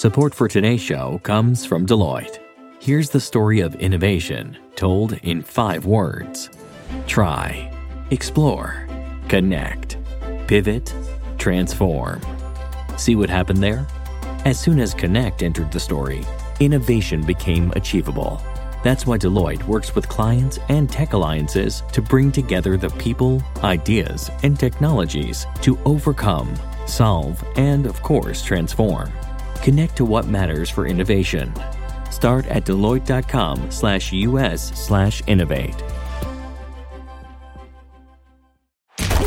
Support for today's show comes from Deloitte. Here's the story of innovation told in five words try, explore, connect, pivot, transform. See what happened there? As soon as Connect entered the story, innovation became achievable. That's why Deloitte works with clients and tech alliances to bring together the people, ideas, and technologies to overcome, solve, and of course, transform. Connect to what matters for innovation. Start at Deloitte.com slash US slash innovate.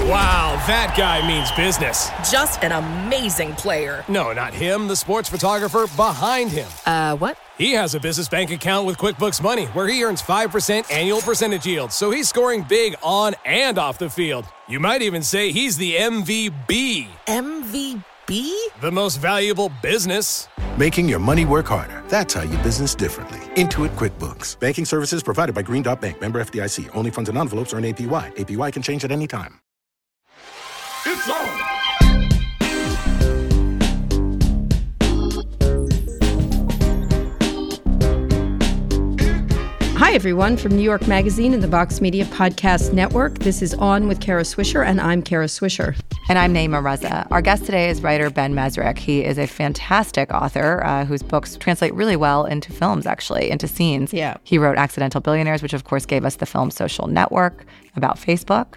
Wow, that guy means business. Just an amazing player. No, not him, the sports photographer behind him. Uh, what? He has a business bank account with QuickBooks Money where he earns 5% annual percentage yield, so he's scoring big on and off the field. You might even say he's the MVB. MVP? The most valuable business. Making your money work harder. That's how you business differently. Intuit QuickBooks. Banking services provided by Green Dot Bank. Member FDIC. Only funds and envelopes earn APY. APY can change at any time. It's on. Hi, everyone, from New York Magazine and the Vox Media Podcast Network. This is On with Kara Swisher, and I'm Kara Swisher. And I'm Nayeema Raza. Our guest today is writer Ben Mezrich. He is a fantastic author uh, whose books translate really well into films, actually, into scenes. Yeah. He wrote Accidental Billionaires, which of course gave us the film Social Network about Facebook.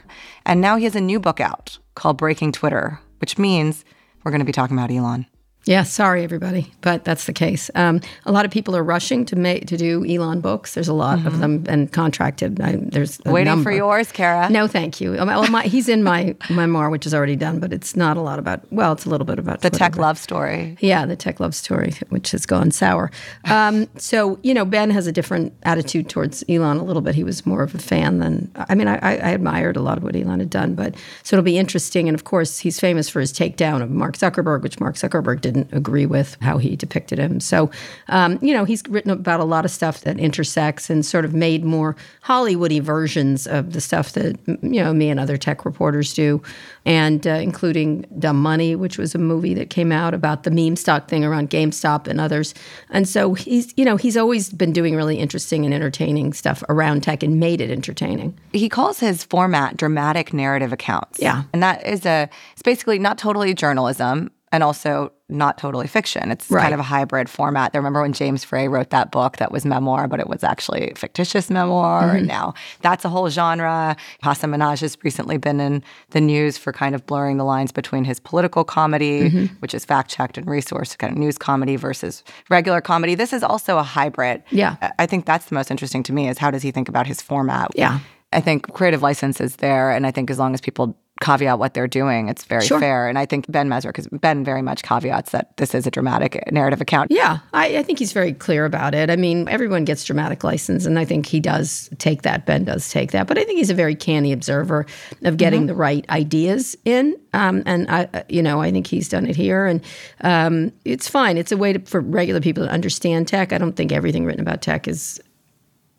And now he has a new book out called Breaking Twitter, which means we're going to be talking about Elon. Yeah, sorry everybody, but that's the case. Um, a lot of people are rushing to make to do Elon books. There's a lot of them and contracted. I, there's a Mm-hmm. Waiting number. for yours, Kara. No, thank you. Um, Well, my, he's in my memoir, which is already done, but it's not a lot about. Well, it's a little bit about The Twitter, tech love story. Yeah, the tech love story, which has gone sour. Um, so, you know, Ben has a different attitude towards Elon a little bit. He was more of a fan than, I mean, I, I I admired a lot of what Elon had done, but so it'll be interesting. And of course, he's famous for his takedown of Mark Zuckerberg, which Mark Zuckerberg didn't agree with how he depicted him. So, um, you know, he's written about a lot of stuff that intersects and sort of made more Hollywoody versions of the stuff that, you know, me and other tech reporters do, and uh, including Dumb Money, which was a movie that came out about the meme stock thing around GameStop and others. And so he's, you know, he's always been doing really interesting and entertaining stuff around tech and made it entertaining. He calls his format dramatic narrative accounts. Yeah. And that is a, it's basically not totally journalism and also not totally fiction. It's Right. kind of a hybrid format. I remember when James Frey wrote that book that was memoir, but it was actually fictitious memoir. Mm-hmm. And now that's a whole genre. Hasan Minhaj has recently been in the news for kind of blurring the lines between his political comedy, Mm-hmm. which is fact checked and resourced, kind of news comedy versus regular comedy. This is also a hybrid. Yeah. I- I think that's the most interesting to me is how does he think about his format? Yeah. I think creative license is there, and I think as long as people caveat what they're doing, it's very Sure. fair. And I think Ben Mezrich has Ben very much caveats that this is a dramatic narrative account. Yeah, I, I think he's very clear about it. I mean, everyone gets dramatic license, and I think he does take that. Ben does take that, but I think he's a very canny observer of getting the right ideas in. Um, and I, uh, you know, I think he's done it here, and um, it's fine. It's a way to, for regular people to understand tech. I don't think everything written about tech is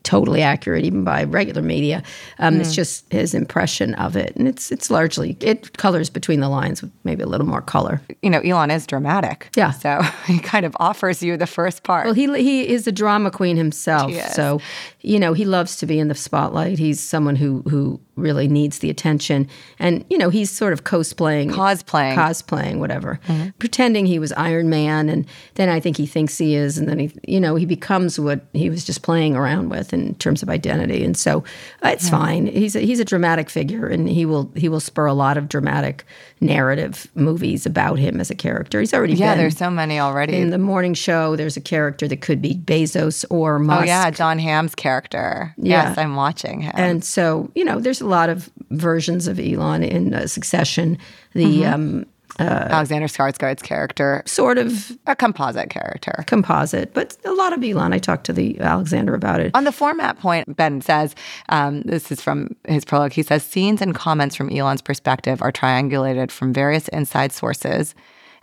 totally accurate, even by regular media. Um, It's just his impression of it, and it's it's largely it colors between the lines with maybe a little more color. You know, Elon is dramatic. Yeah. So he kind of offers you the first part. Well, he he is a drama queen himself, so you know he loves to be in the spotlight. He's someone who who really needs the attention, and you know he's sort of cosplaying, Cosplaying. cosplaying, whatever, pretending he was Iron Man, and then I think he thinks he is, and then he you know he becomes what he was just playing around with in terms of identity, and so uh, it's fine. He's a, he's a dramatic figure, and he will he will spur a lot of dramatic narrative movies about him as a character. He's already yeah, there's so many already. in the morning show, there's a character that could be Bezos or Musk. oh yeah, Jon Hamm's character. Yeah. Yes, I'm watching him. And so, you know, there's a lot of versions of Elon in uh, Succession. The um, Alexander Skarsgård's character, sort of a composite character. composite, but a lot of Elon. I talked to the Alexander about it. On the format point, Ben says, um, this is from his prologue. He says, scenes and comments from Elon's perspective are triangulated from various inside sources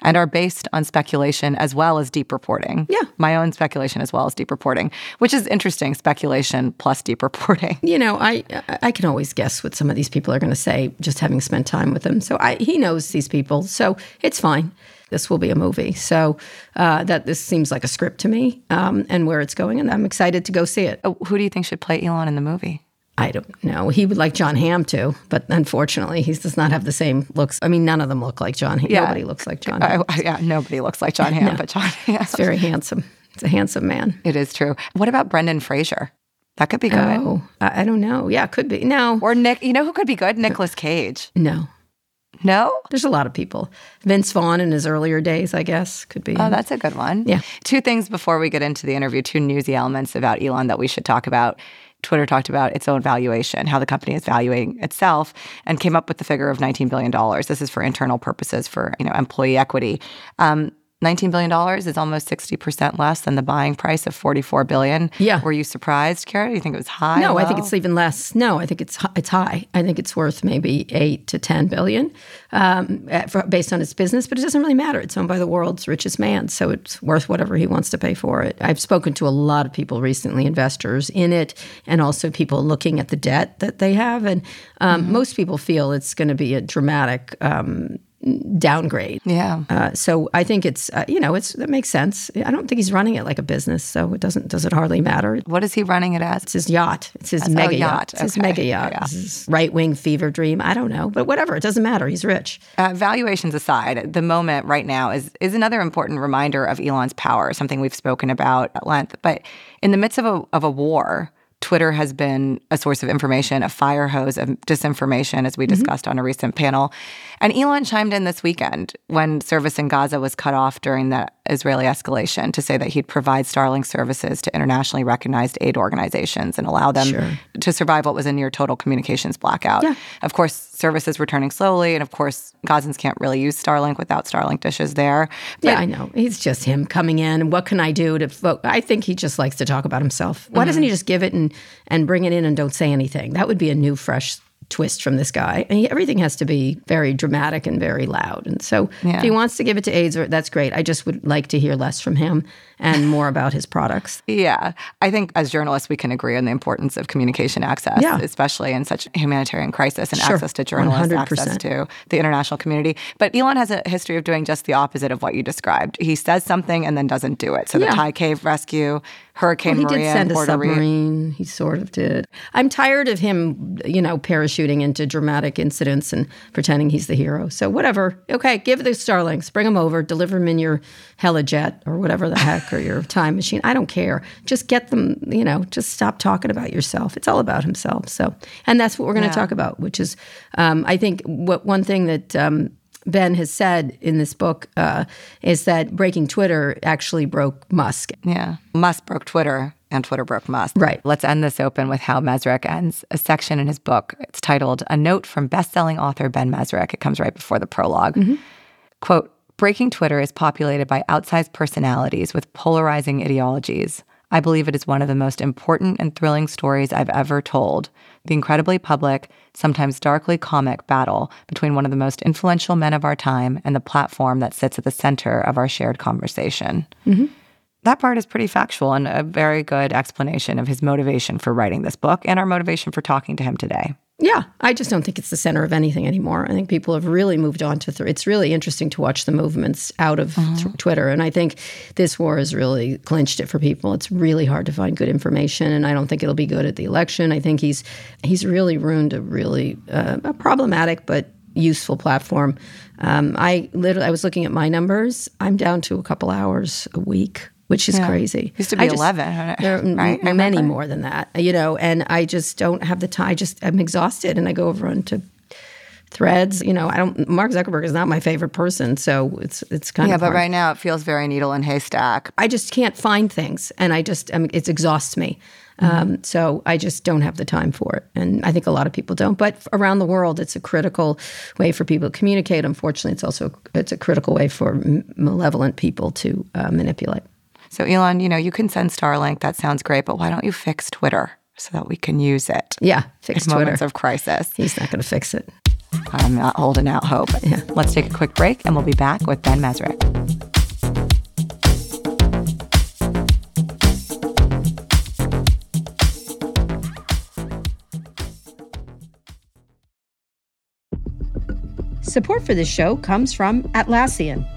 and are based on speculation as well as deep reporting. Yeah. My own speculation as well as deep reporting, which is interesting speculation plus deep reporting. You know, I I can always guess what some of these people are going to say just having spent time with them. So I he knows these people, so it's fine. This will be a movie, so uh, that this seems like a script to me, um, and where it's going, and I'm excited to go see it. Oh, Who do you think should play Elon in the movie? I don't know. He would like Jon Hamm too, but unfortunately, he does not have the same looks. I mean, none of them look like Jon. Hamm. Yeah. Nobody looks like Jon. Hamm. I, yeah, nobody looks like Jon Hamm, but Jon Hamm. He's very handsome. It's a handsome man. It is true. What about Brendan Fraser? That could be good. Oh, I, I don't know. Yeah, could be. No, Or Nick, you know who could be good? Nicolas Cage. no. No? There's a lot of people. Vince Vaughn in his earlier days, I guess, could be. Oh, that's a good one. Yeah. Two things before we get into the interview, two newsy elements about Elon that we should talk about. Twitter talked about its own valuation, how the company is valuing itself, and came up with the figure of $19 billion. This is for internal purposes, for you know employee equity. Um, $19 billion is almost 60% less than the buying price of 44 billion. Yeah. Were you surprised, Kara? Do you think it was high? no, I think it's even less. No, I think it's it's high. I think it's worth maybe eight to ten billion, um, for, based on its business. But it doesn't really matter. It's owned by the world's richest man, so it's worth whatever he wants to pay for it. I've spoken to a lot of people recently, investors in it, and also people looking at the debt that they have. And um, most people feel it's going to be a dramatic um, downgrade. Yeah. Uh, so I think it's uh, you know it's that makes sense. I don't think he's running it like a business, so it doesn't does it hardly matter. What is he running it as? It's his yacht. It's his oh, mega yacht. yacht. It's his mega yacht. Yeah. His right wing fever dream. I don't know, but whatever. It doesn't matter. He's rich. Uh, valuations aside, the moment right now is is another important reminder of Elon's power, something we've spoken about at length. But in the midst of a of a war, Twitter has been a source of information, a fire hose of disinformation, as we mm-hmm. discussed on a recent panel. And Elon chimed in this weekend when service in Gaza was cut off during the Israeli escalation to say that he'd provide Starlink services to internationally recognized aid organizations and allow them Sure. to survive what was a near total communications blackout. Yeah. Of course, services returning slowly, and of course, Gazans can't really use Starlink without Starlink dishes there. But yeah, I know. He's just him coming in. And what can I do to vote? I think he just likes to talk about himself. Why doesn't he Mm-hmm. just give it and and bring it in and don't say anything? That would be a new, fresh twist from this guy. And he, everything has to be very dramatic and very loud. And so, Yeah. if he wants to give it to AIDS, or that's great. I just would like to hear less from him and more about his products. Yeah, I think as journalists, we can agree on the importance of communication access, Yeah. especially in such a humanitarian crisis and Sure. access to journalists, 100%. access to the international community. But Elon has a history of doing just the opposite of what you described. He says something and then doesn't do it. So the Yeah. Thai cave rescue, Hurricane Well, he Maria, did send a submarine. He sort of did. I'm tired of him, you know, parachuting into dramatic incidents and pretending he's the hero. So whatever. Okay, give the Starlinks, bring them over, deliver them in your helijet or whatever the heck, or your time machine. I don't care. Just get them. You know, just stop talking about yourself. It's all about himself. So, and that's what we're going to Yeah. talk about. Which is, um, I think, what one thing that. Um, Ben has said in this book uh, is that breaking Twitter actually broke Musk. Yeah. Musk broke Twitter and Twitter broke Musk. Right. Let's end this open with how Mezrich ends a section in his book. It's titled A Note from Best-Selling Author Ben Mezrich. It comes right before the prolog mm-hmm. Quote, Breaking Twitter is populated by outsized personalities with polarizing ideologies. I believe it is one of the most important and thrilling stories I've ever told. The incredibly public, sometimes darkly comic battle between one of the most influential men of our time and the platform that sits at the center of our shared conversation. Mm-hmm. That part is pretty factual and a very good explanation of his motivation for writing this book and our motivation for talking to him today. Yeah, I just don't think it's the center of anything anymore. I think people have really moved on to. Th- it's really interesting to watch the movements out of t- Twitter, and I think this war has really clinched it for people. It's really hard to find good information, and I don't think it'll be good at the election. I think he's he's really ruined a really uh, a problematic but useful platform. Um, I literally I was looking at my numbers. I'm down to a couple hours a week. Which is crazy. Used to be just- 11, There are right? Many more than that, you know. And I just don't have the time. I just I'm exhausted, and I go over onto threads. You know, I don't. Mark Zuckerberg is not my favorite person, so it's it's kind Yeah, of yeah. but hard. right now it feels very needle and haystack. I just can't find things, and I just I mean, it exhausts me. Um, so I just don't have the time for it, and I think a lot of people don't. But around the world, it's a critical way for people to communicate. Unfortunately, it's also it's a critical way for malevolent people to uh, manipulate. So, Elon, you know, you can send Starlink. That sounds great, but why don't you fix Twitter so that we can use it Yeah, fix in Twitter. moments of crisis? He's not going to fix it. I'm not holding out hope. Let's take a quick break and we'll be back with Ben Mezrich. Support for this show comes from Atlassian.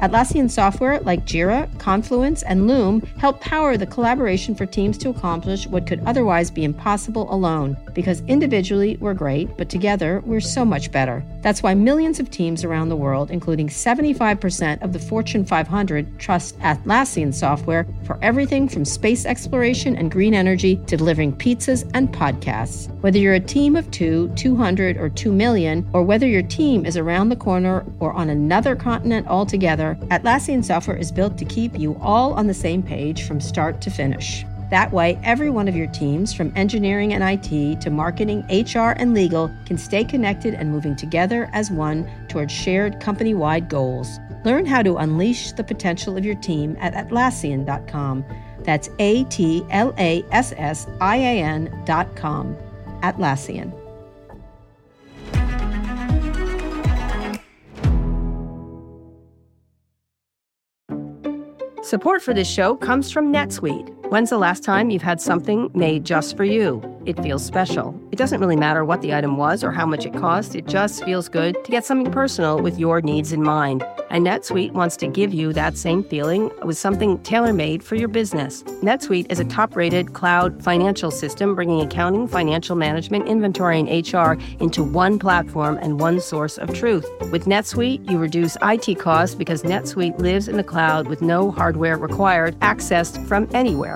Atlassian software like Jira, Confluence, and Loom help power the collaboration for teams to accomplish what could otherwise be impossible alone. Because individually, we're great, but together, we're so much better. That's why millions of teams around the world, including 75% of the Fortune 500, trust Atlassian software for everything from space exploration and green energy to delivering pizzas and podcasts. Whether you're a team of two, 200, or 2 million, or whether your team is around the corner or on another continent altogether, Atlassian software is built to keep you all on the same page from start to finish. That way, every one of your teams, from engineering and IT to marketing, HR, and legal, can stay connected and moving together as one towards shared company wide goals. Learn how to unleash the potential of your team at Atlassian.com. That's A T L A S S I A N.com. Atlassian. Support for this show comes from NetSuite. When's the last time you've had something made just for you? It feels special. It doesn't really matter what the item was or how much it cost, it just feels good to get something personal with your needs in mind. And NetSuite wants to give you that same feeling with something tailor made for your business. NetSuite is a top rated cloud financial system bringing accounting, financial management, inventory, and HR into one platform and one source of truth. With NetSuite, you reduce IT costs because NetSuite lives in the cloud with no hardware required, accessed from anywhere.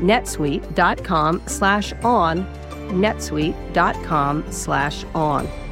netsuite.com slash on, netsuite.com slash on.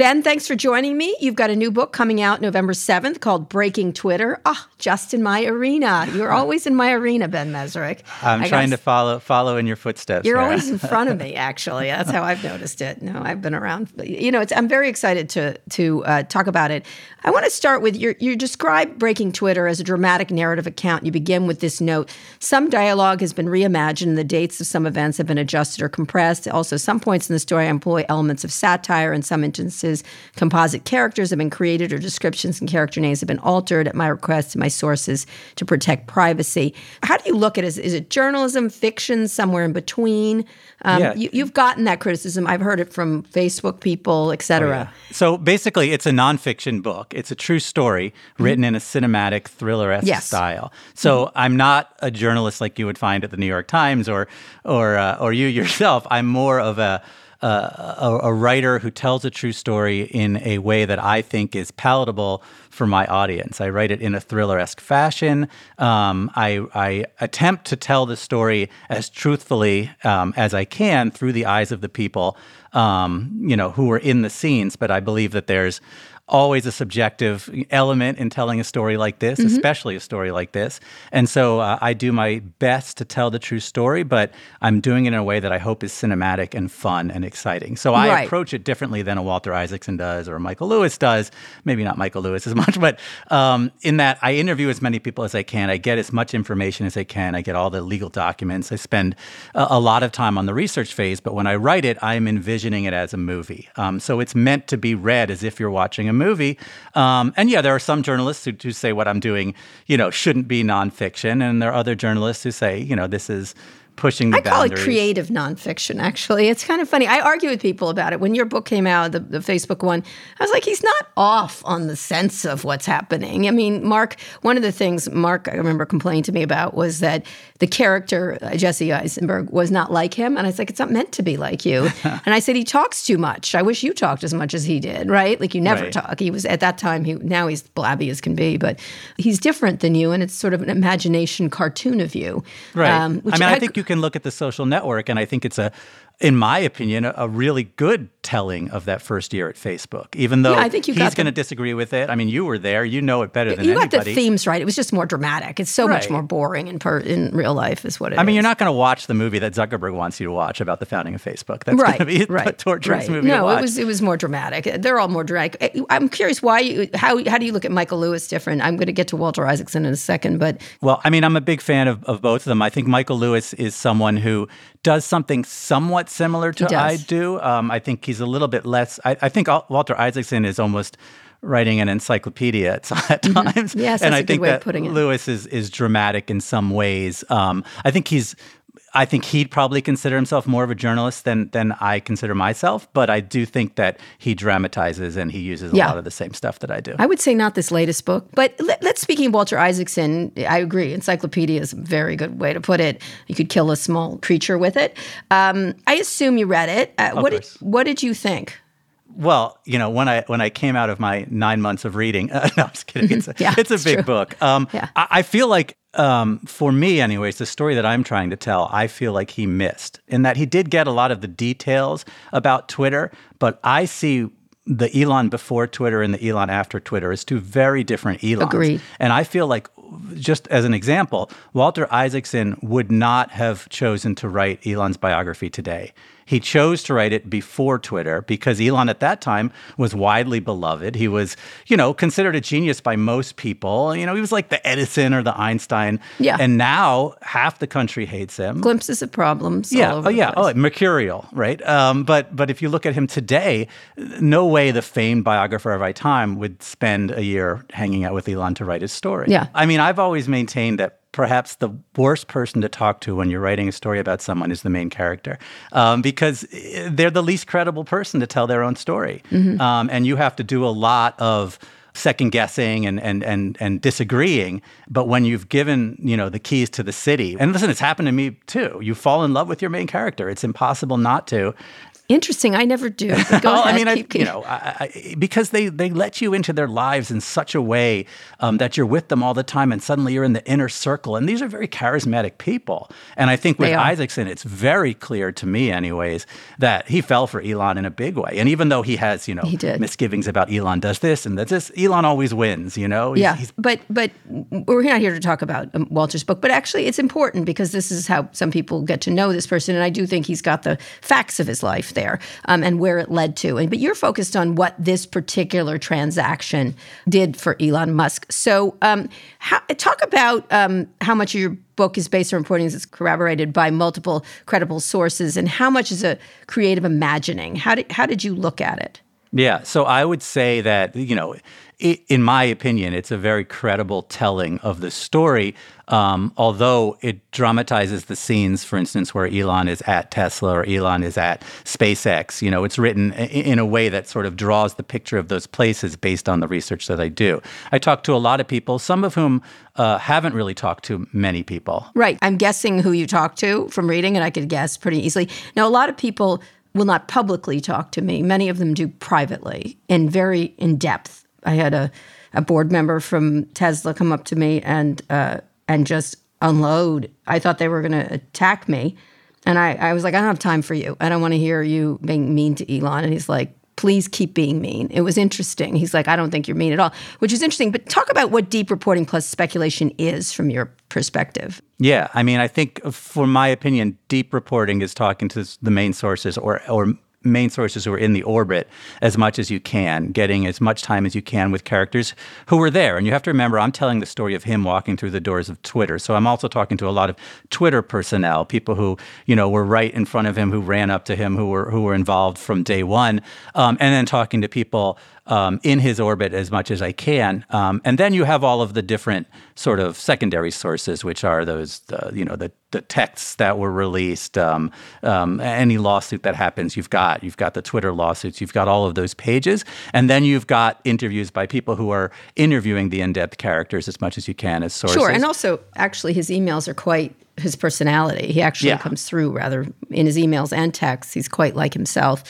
Ben, thanks for joining me. You've got a new book coming out November 7th called Breaking Twitter. Ah, oh, just in my arena. You're always in my arena, Ben Mezrich. I'm I trying to follow follow in your footsteps. You're always in front of me, actually. That's how I've noticed it. No, I've been around. You know, I'm very excited to to uh, talk about it. I want to start with your you describe Breaking Twitter as a dramatic narrative account. You begin with this note: some dialogue has been reimagined. The dates of some events have been adjusted or compressed. Also, some points in the story employ elements of satire. In some instances Composite characters have been created or descriptions and character names have been altered at my request to my sources to protect privacy. How do you look at it? Is, is it journalism, fiction, somewhere in between? Um, yeah. you, have gotten that criticism. I've heard it from Facebook people, etc. Oh, yeah. So basically, it's a nonfiction book. It's a true story mm-hmm. written in a cinematic thriller esque yes. style. So mm-hmm. I'm not a journalist like you would find at the New York Times or or uh, or you yourself. I'm more of a a, a, writer who tells a true story in a way that I think is palatable for my audience. I write it in a thriller esque fashion. Um, I, I, attempt to tell the story as truthfully um, as I can through the eyes of the people, um, you know, who are in the scenes. But I believe that there's always a subjective element in telling a story like this, mm-hmm. especially a story like this. And so uh, I do my best to tell the true story, but I'm doing it in a way that I hope is cinematic and fun and exciting. So I right. approach it differently than a Walter Isaacson does or a Michael Lewis does. Maybe not Michael Lewis as much, but um, in that I interview as many people as I can. I get as much information as I can. I get all the legal documents. I spend a, a lot of time on the research phase, but when I write it, I'm envisioning it as a movie. Um, so it's meant to be read as if you're watching a movie. Um, and yeah, there are some journalists who, who say what I'm doing, you know, shouldn't be nonfiction, and there are other journalists who say, you know, this is pushing the I call it creative nonfiction, actually. It's kind of funny. I argue with people about it. When your book came out, the, the, Facebook one, I was like, he's not off on the sense of what's happening. I mean, Mark, one of the things Mark, I remember, complained to me about was that the character, uh, Jesse Eisenberg, was not like him. And I was like, it's not meant to be like you. and I said, he talks too much. I wish you talked as much as he did, right? Like you never right. talk. He was, at that time, he now he's blabby as can be, but he's different than you. And it's sort of an imagination cartoon of you. Right. Um, I mean, I, I think you can look at the social network, and I think it's a in my opinion, a, a, really good telling of that first year at Facebook. Even though yeah, I think you he's going to disagree with it. I mean, you were there; you know it better than you anybody. got the themes right. It was just more dramatic. It's so right. much more boring in per, in real life, is what it I mean, you're not going to watch the movie that Zuckerberg wants you to watch about the founding of Facebook. That's right, going to be right, a torturous right. movie. No, it was it was more dramatic. They're all more dramatic. Eh, I'm curious why you how how do you look at Michael Lewis different? I'm going to get to Walter Isaacson in a second, but well, I mean, I'm a big fan of, of both of them. I think Michael Lewis is someone who does something somewhat similar to I do. Um, I think he's a little bit less. I, I, think Walter Isaacson is almost writing an encyclopedia at, at mm-hmm. times. Yes, and I think that Lewis is is dramatic in some ways. Um, I think he's I think he'd probably consider himself more of a journalist than than I consider myself, but I do think that he dramatizes and he uses a yeah. lot of the same stuff that I do. I would say not this latest book, but let, us speaking of Walter Isaacson, I agree. Encyclopedia is a very good way to put it. You could kill a small creature with it. Um, I assume you read it. Uh, what did what did you think? Well, you know, when I when I came out of my nine months of reading, uh, no, I'm just kidding. It's a, yeah, it's a big true. book. Um, yeah. I, I, feel like um, for me, anyways, the story that I'm trying to tell, I feel like he missed in that he did get a lot of the details about Twitter, but I see the Elon before Twitter and the Elon after Twitter as two very different Elons. Agreed. And I feel like, just as an example, Walter Isaacson would not have chosen to write Elon's biography today. He chose to write it before Twitter because Elon at that time was widely beloved. He was, you know, considered a genius by most people. You know, he was like the Edison or the Einstein. Yeah. And now half the country hates him. Glimpses of problems. Yeah. oh, yeah. Oh, mercurial, right? Um, but but if you look at him today, no way the famed biographer of our time would spend a year hanging out with Elon to write his story. Yeah. I mean, I've always maintained that perhaps the worst person to talk to when you're writing a story about someone is the main character um, because eh, they're the least credible person to tell their own story. Mm-hmm. Um, and you have to do a lot of second guessing and, and and and disagreeing but when you've given you know the keys to the city and listen it's happened to me too you fall in love with your main character it's impossible not to Interesting. I never do. well, I mean, keep, I, you know, I, I, because they they let you into their lives in such a way um, that you're with them all the time, and suddenly you're in the inner circle. And these are very charismatic people. And I think with Isaacson, it's very clear to me, anyways, that he fell for Elon in a big way. And even though he has, you know, misgivings about Elon does this and does this, Elon always wins. You know. He's, yeah. He's, but but we're not here to talk about um, Walter's book, but actually, it's important because this is how some people get to know this person, and I do think he's got the facts of his life there um, and where it led to. And but you're focused on what this particular transaction did for Elon Musk. So um, how, talk about um, how much of your book is based on reporting that's corroborated by multiple credible sources, and how much is a creative imagining. How did how did you look at it? Yeah, so I would say that you know in my opinion, it's a very credible telling of the story. Um, although it dramatizes the scenes, for instance, where Elon is at Tesla or Elon is at SpaceX. You know, it's written in a way that sort of draws the picture of those places based on the research that I do. I talk to a lot of people, some of whom uh, haven't really talked to many people. Right. I'm guessing who you talk to from reading, and I could guess pretty easily. Now, a lot of people will not publicly talk to me. Many of them do privately and very in depth I had a, a board member from Tesla come up to me and uh, and just unload. I thought they were going to attack me, and I, I was like, I don't have time for you. I don't want to hear you being mean to Elon. And he's like, please keep being mean. It was interesting. He's like, I don't think you're mean at all, which is interesting. But talk about what deep reporting plus speculation is from your perspective. Yeah, I mean, I think, uh, for my opinion, deep reporting is talking to the main sources or or main sources who are in the orbit as much as you can, getting as much time as you can with characters who were there. And you have to remember, I'm telling the story of him walking through the doors of Twitter. So I'm also talking to a lot of Twitter personnel, people who, you know, were right in front of him, who ran up to him, who were who were involved from day one, um, and then talking to people um, in his orbit as much as I can. Um, and then you have all of the different sort of secondary sources, which are those, uh, you know, the, the texts that were released, um, um, any lawsuit that happens, you've got. You've got the Twitter lawsuits, you've got all of those pages. And then you've got interviews by people who are interviewing the in depth characters as much as you can as sources. Sure. And also, actually, his emails are quite his personality. He actually Yeah. comes through rather in his emails and texts. He's quite like himself,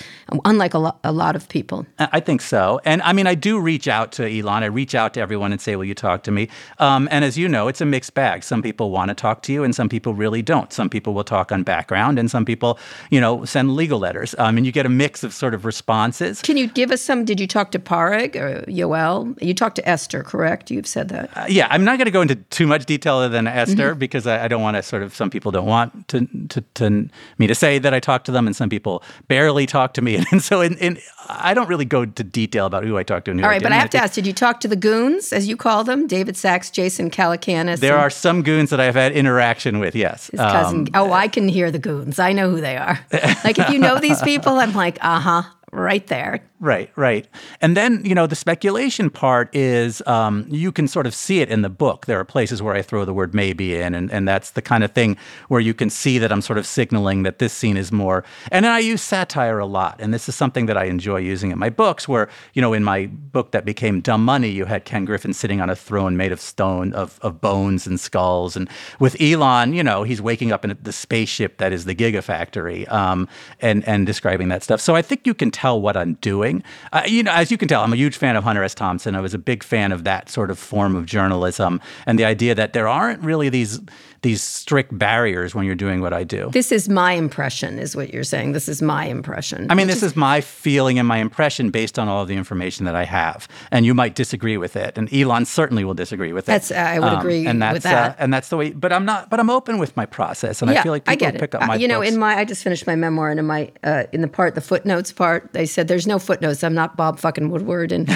unlike a, lo- a lot of people. I think so. And I mean, I do reach out to Elon. I reach out to everyone and say, Will you talk to me? Um, and as you know, it's a mixed bag. Some people want to talk to you and some people really don't. Some people will talk on background and some people, you know, send legal letters. Um, and you get a mix of sort of responses. Can you give us some? Did you talk to Parag or Yoel? You talked to Esther, correct? You've said that. Uh, yeah, I'm not going to go into too much detail other than Esther Mhm. because I, I don't want to sort of, some people don't want to, to, to me to say that I talk to them and some people barely talk to me. And, so in, in, I don't really go to detail about who I talk to and who All I but. I have to ask: Did you talk to the goons, as you call them, David Sacks, Jason Calacanis? There and are some goons that I've had interaction with, yes. his cousin. Um, oh, I can hear the goons. I know who they are. like if you know these people, I'm like, uh huh, right there. Right, right. And then, you know, the speculation part is um, you can sort of see it in the book. There are places where I throw the word maybe in, and, and that's the kind of thing where you can see that I'm sort of signaling that this scene is more. And then I use satire a lot. And this is something that I enjoy using in my books, where, you know, in my book that became Dumb Money, you had Ken Griffin sitting on a throne made of stone, of, of bones and skulls. And with Elon, you know, he's waking up in the spaceship that is the Gigafactory um, and, and describing that stuff. So I think you can tell what I'm doing. Uh, you know, as you can tell, I'm a huge fan of Hunter S. Thompson. I was a big fan of that sort of form of journalism and the idea that there aren't really these these strict barriers when you're doing what I do. This is my impression, is what you're saying. This is my impression. I mean, this is my feeling and my impression based on all of the information that I have, and you might disagree with it, and Elon certainly will disagree with it. That's- I would agree and that's, with that. Uh, and that's the way. But I'm not. But I'm open with my process, and I feel like people get it. pick up Uh, my. you know, books. in my I just finished my memoir, and in my uh, in the part, the footnotes part, they said there's no footnotes. I'm not Bob fucking Woodward, and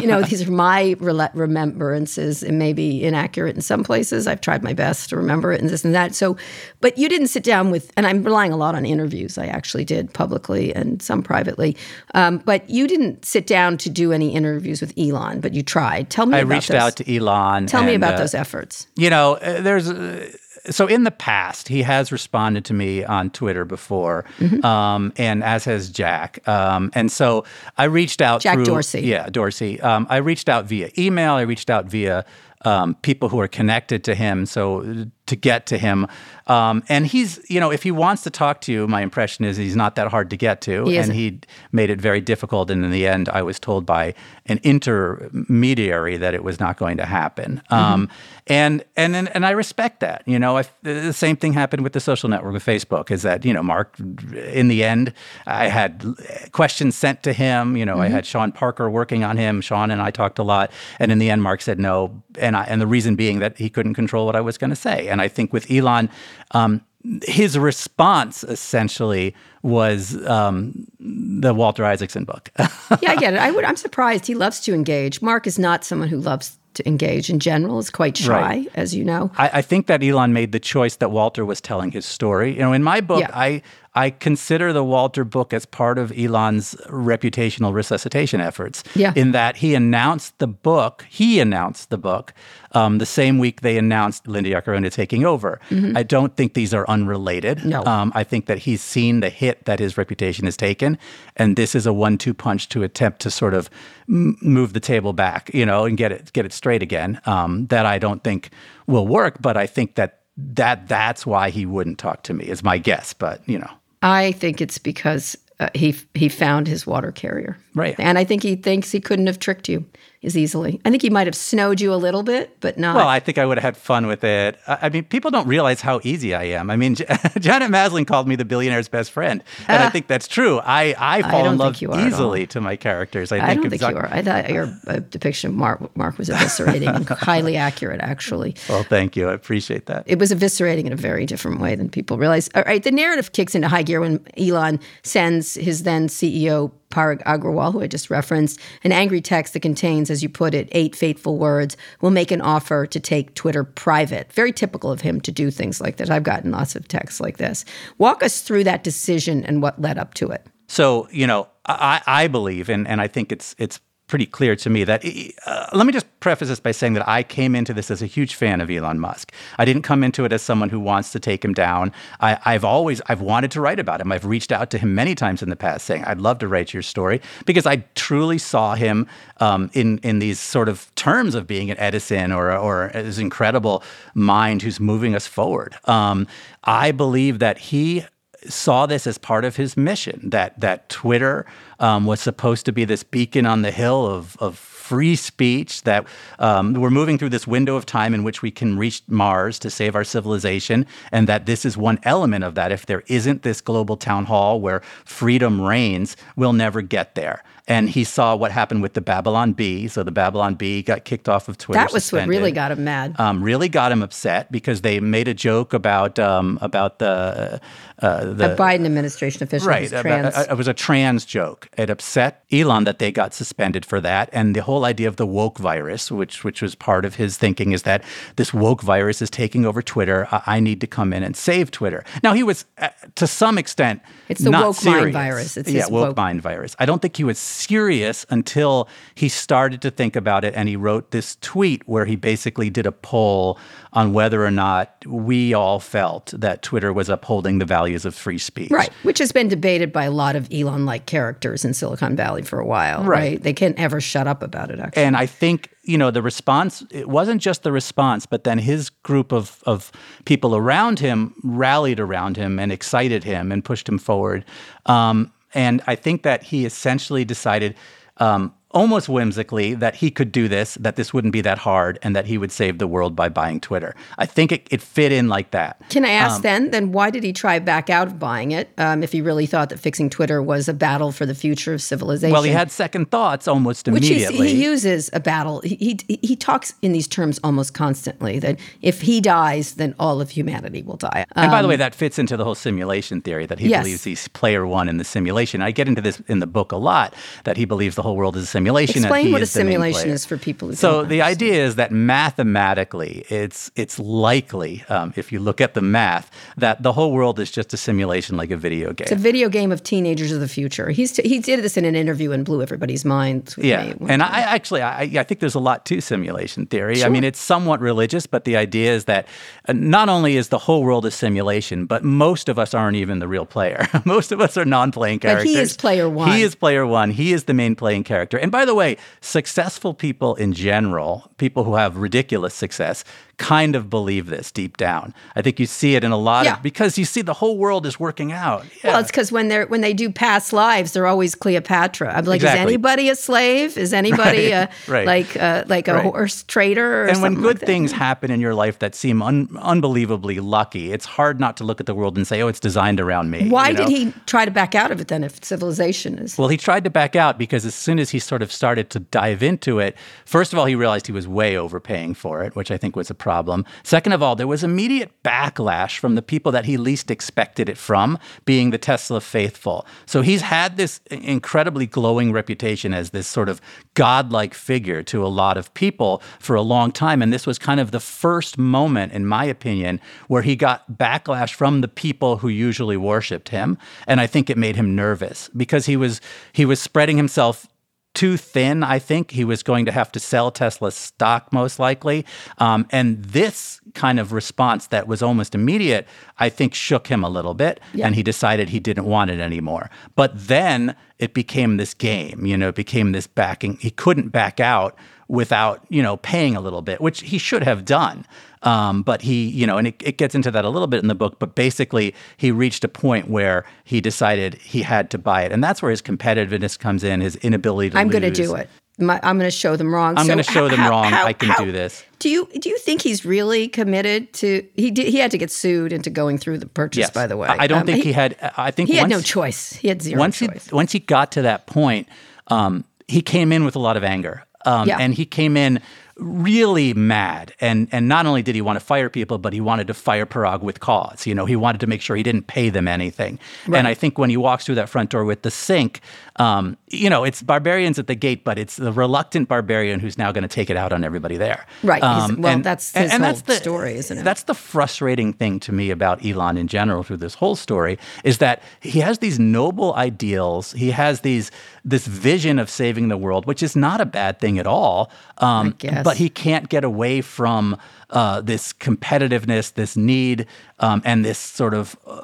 you know these are my rela- remembrances. It may be inaccurate in some places. I've tried my best to remember it, and this and that. So, but you didn't sit down with, and I'm relying a lot on interviews. I actually did publicly and some privately, um, but you didn't sit down to do any interviews with Elon, but you tried. Tell me I about reached those. out to Elon. Tell me about uh, those efforts. You know, uh, there's uh, so in the past he has responded to me on Twitter before, Mm-hmm. um, and as has Jack. Um, and so I reached out Jack through Dorsey. Yeah, Dorsey. Um, I reached out via email. I reached out via. Um, people who are connected to him, so to get to him, um, and he's, you know, if he wants to talk to you, my impression is he's not that hard to get to, He and he made it very difficult. And in the end, I was told by an intermediary that it was not going to happen. Um, and and and and I respect that. You know, I, the same thing happened with the social network with Facebook. Is that you know, Mark? In the end, I had questions sent to him. You know, I had Sean Parker working on him. Sean and I talked a lot, and in the end, Mark said no. And I, and the reason being that he couldn't control what I was going to say. And I think with Elon. Um, his response essentially was um, the Walter Isaacson book. yeah, I get it. I would. I'm surprised. He loves to engage. Mark is not someone who loves to engage in general. Is quite shy, Right. as you know. I, I think that Elon made the choice that Walter was telling his story. You know, in my book, Yeah. I I consider the Walter book as part of Elon's reputational resuscitation efforts. Yeah. In that he announced the book, he announced the book um, the same week they announced Linda Yaccarino taking over. I don't think these are unrelated. Mm-hmm. No. Um, I think that he's seen the hit that his reputation has taken, and this is a one-two punch to attempt to sort of m- move the table back, you know, and get it get it straight again. Um, that I don't think will work, but I think that that that's why he wouldn't talk to me is my guess. But you know, I think it's because uh, he he found his water carrier, Right. And I think he thinks he couldn't have tricked you as easily. I think he might have snowed you a little bit, but not. well, I think I would have had fun with it. I, I mean, people don't realize how easy I am. I mean, Janet Maslin called me the billionaire's best friend, and I think that's true. I I fall Ah. don't in love think you are at easily to my characters. I, I think don't think you are. I thought your uh, depiction of Mark Mark was eviscerating and highly accurate, actually. Well, thank you. I appreciate that. it was eviscerating in a very different way than people realize. All right, the narrative kicks into high gear when Elon sends his then CEO Parag Agrawal, who I just referenced, an angry text that contains, as you put it, eight fateful words, will make an offer to take Twitter private. Very typical of him to do things like this. I've gotten lots of texts like this. Walk us through that decision and what led up to it. So, you know, I, I believe, and, and I think it's it's pretty clear to me that. Uh, let me just preface this by saying that I came into this as a huge fan of Elon Musk. I didn't come into it as someone who wants to take him down. I, have always I've wanted to write about him. I've reached out to him many times in the past, saying I'd love to write your story because I truly saw him um, in in these sort of terms of being an Edison or or this incredible mind who's moving us forward. Um, I believe that he saw this as part of his mission that that Twitter um, was supposed to be this beacon on the hill of, of free speech, that um, we're moving through this window of time in which we can reach Mars to save our civilization, and that this is one element of that. If there isn't this global town hall where freedom reigns, we'll never get there. And he saw what happened with the Babylon Bee. So the Babylon Bee got kicked off of Twitter. That was suspended. what really got him mad. Um, really got him upset because they made a joke about um, about the uh, the a Biden administration official. Right, trans. it was a trans joke. It upset Elon that they got suspended for that, and the whole idea of the woke virus, which which was part of his thinking, is that this woke virus is taking over Twitter. I, I need to come in and save Twitter. Now he was, uh, to some extent, it's the not woke serious. mind virus. It's yeah, woke, woke mind virus. I don't think he was serious until he started to think about it, and he wrote this tweet where he basically did a poll on whether or not we all felt that Twitter was upholding the values of free speech. Right, which has been debated by a lot of Elon like characters in Silicon Valley for a while. Right. right. They can't ever shut up about it, actually. And I think, you know, the response, it wasn't just the response, but then his group of, of people around him rallied around him and excited him and pushed him forward. Um, and I think that he essentially decided um, almost whimsically that he could do this, that this wouldn't be that hard, and that he would save the world by buying Twitter. I think it, it fit in like that. Can I ask um, then? Then why did he try back out of buying it? Um, if he really thought that fixing Twitter was a battle for the future of civilization. Well, he had second thoughts almost immediately. Which he uses a battle. He, he he talks in these terms almost constantly. That if he dies, then all of humanity will die. Um, and by the way, that fits into the whole simulation theory that he yes. believes he's player one in the simulation. I get into this in the book a lot. That he believes the whole world is a simulation simulation. Explain what a simulation is for people. Who so the idea is that mathematically, it's it's likely, um, if you look at the math, that the whole world is just a simulation, like a video game. It's a video game of teenagers of the future. He's t- he did this in an interview and blew everybody's mind. Yeah, and I actually I, I think there's a lot to simulation theory. Sure. I mean, it's somewhat religious, but the idea is that uh, not only is the whole world a simulation, but most of us aren't even the real player. most of us are non-playing characters. But he is player one. He is player one. He is the main playing character. And by the way, successful people in general, people who have ridiculous success, kind of believe this deep down. I think you see it in a lot yeah. of because you see the whole world is working out. Yeah. Well, it's because when they're when they do past lives, they're always Cleopatra. I'm like, exactly. is anybody a slave? Is anybody right. a right. like uh, like a right. horse trader? and when good like things happen in your life that seem un- unbelievably lucky, it's hard not to look at the world and say, "Oh, it's designed around me." Why you know? did he try to back out of it then? If civilization is well, he tried to back out because as soon as he sort of started to dive into it, first of all, he realized he was way overpaying for it, which I think was a problem. Second of all, there was immediate backlash from the people that he least expected it from, being the Tesla faithful. So he's had this incredibly glowing reputation as this sort of godlike figure to a lot of people for a long time. And this was kind of the first moment, in my opinion, where he got backlash from the people who usually worshiped him. And I think it made him nervous because he was he was spreading himself too thin, I think. He was going to have to sell Tesla's stock most likely. Um, and this kind of response that was almost immediate, I think shook him a little bit. Yeah. And he decided he didn't want it anymore. But then it became this game, you know, it became this backing. He couldn't back out without, you know, paying a little bit, which he should have done. Um, but he, you know, and it, it, gets into that a little bit in the book, but basically he reached a point where he decided he had to buy it. And that's where his competitiveness comes in, his inability to I'm going to do it. My, I'm going to show them wrong. I'm So going to show them how- wrong. how- I can how- do this. Do you do you think he's really committed to? He did, he had to get sued into going through the purchase. Yes. By the way, I I don't Um, think he, had, I think He had no choice. He had zero once choice. he once he got to that point, um, he came in with a lot of anger, um, Yeah. and he came in really mad. And and not only did he want to fire people, but he wanted to fire Parag with cause. You know, he wanted to make sure he didn't pay them anything. Right. And I think when he walks through that front door with the sink, um, you know, it's barbarians at the gate, but it's the reluctant barbarian who's now going to take it out on everybody there. Right. Um, well, and, that's his and, and that's the, story, isn't it? That's the frustrating thing to me about Elon in general through this whole story is that he has these noble ideals. He has these this vision of saving the world, which is not a bad thing at all. Um, but he can't get away from uh, this competitiveness, this need, um, and this sort of uh,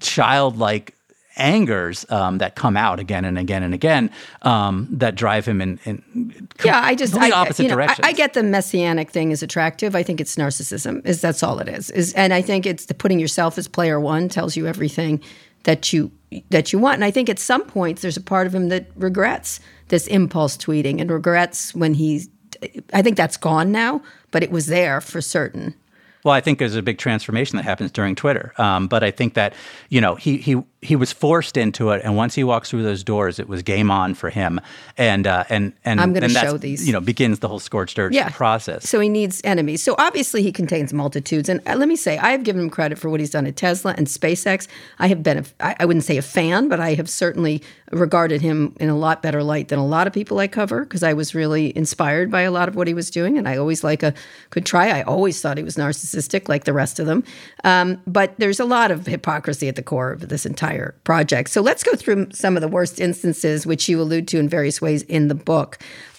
childlike angers um, that come out again and again and again um, that drive him in, in yeah I just I, opposite you know, directions. I, I, get the messianic thing is attractive. I think it's narcissism. Is that's all it is. Is and I think it's the putting yourself as player one tells you everything that you that you want. And I think at some points there's a part of him that regrets this impulse tweeting and regrets when he. I think that's gone now, but it was there for certain. Well, I think there's a big transformation that happens during Twitter. Um, but I think that you know he he he was forced into it, and once he walks through those doors, it was game on for him. And uh, and and I'm going to show these. You know, begins the whole scorched earth yeah. process. So he needs enemies. So obviously he contains multitudes. And uh, let me say, I have given him credit for what he's done at Tesla and SpaceX. I have been, a, I wouldn't say a fan, but I have certainly regarded him in a lot better light than a lot of people I cover because I was really inspired by a lot of what he was doing. And I always like a could try. I always thought he was narcissistic, like the rest of them. Um, but there's a lot of hypocrisy at the core of this entire project. So let's go through some of the worst instances, which you allude to in various ways in the book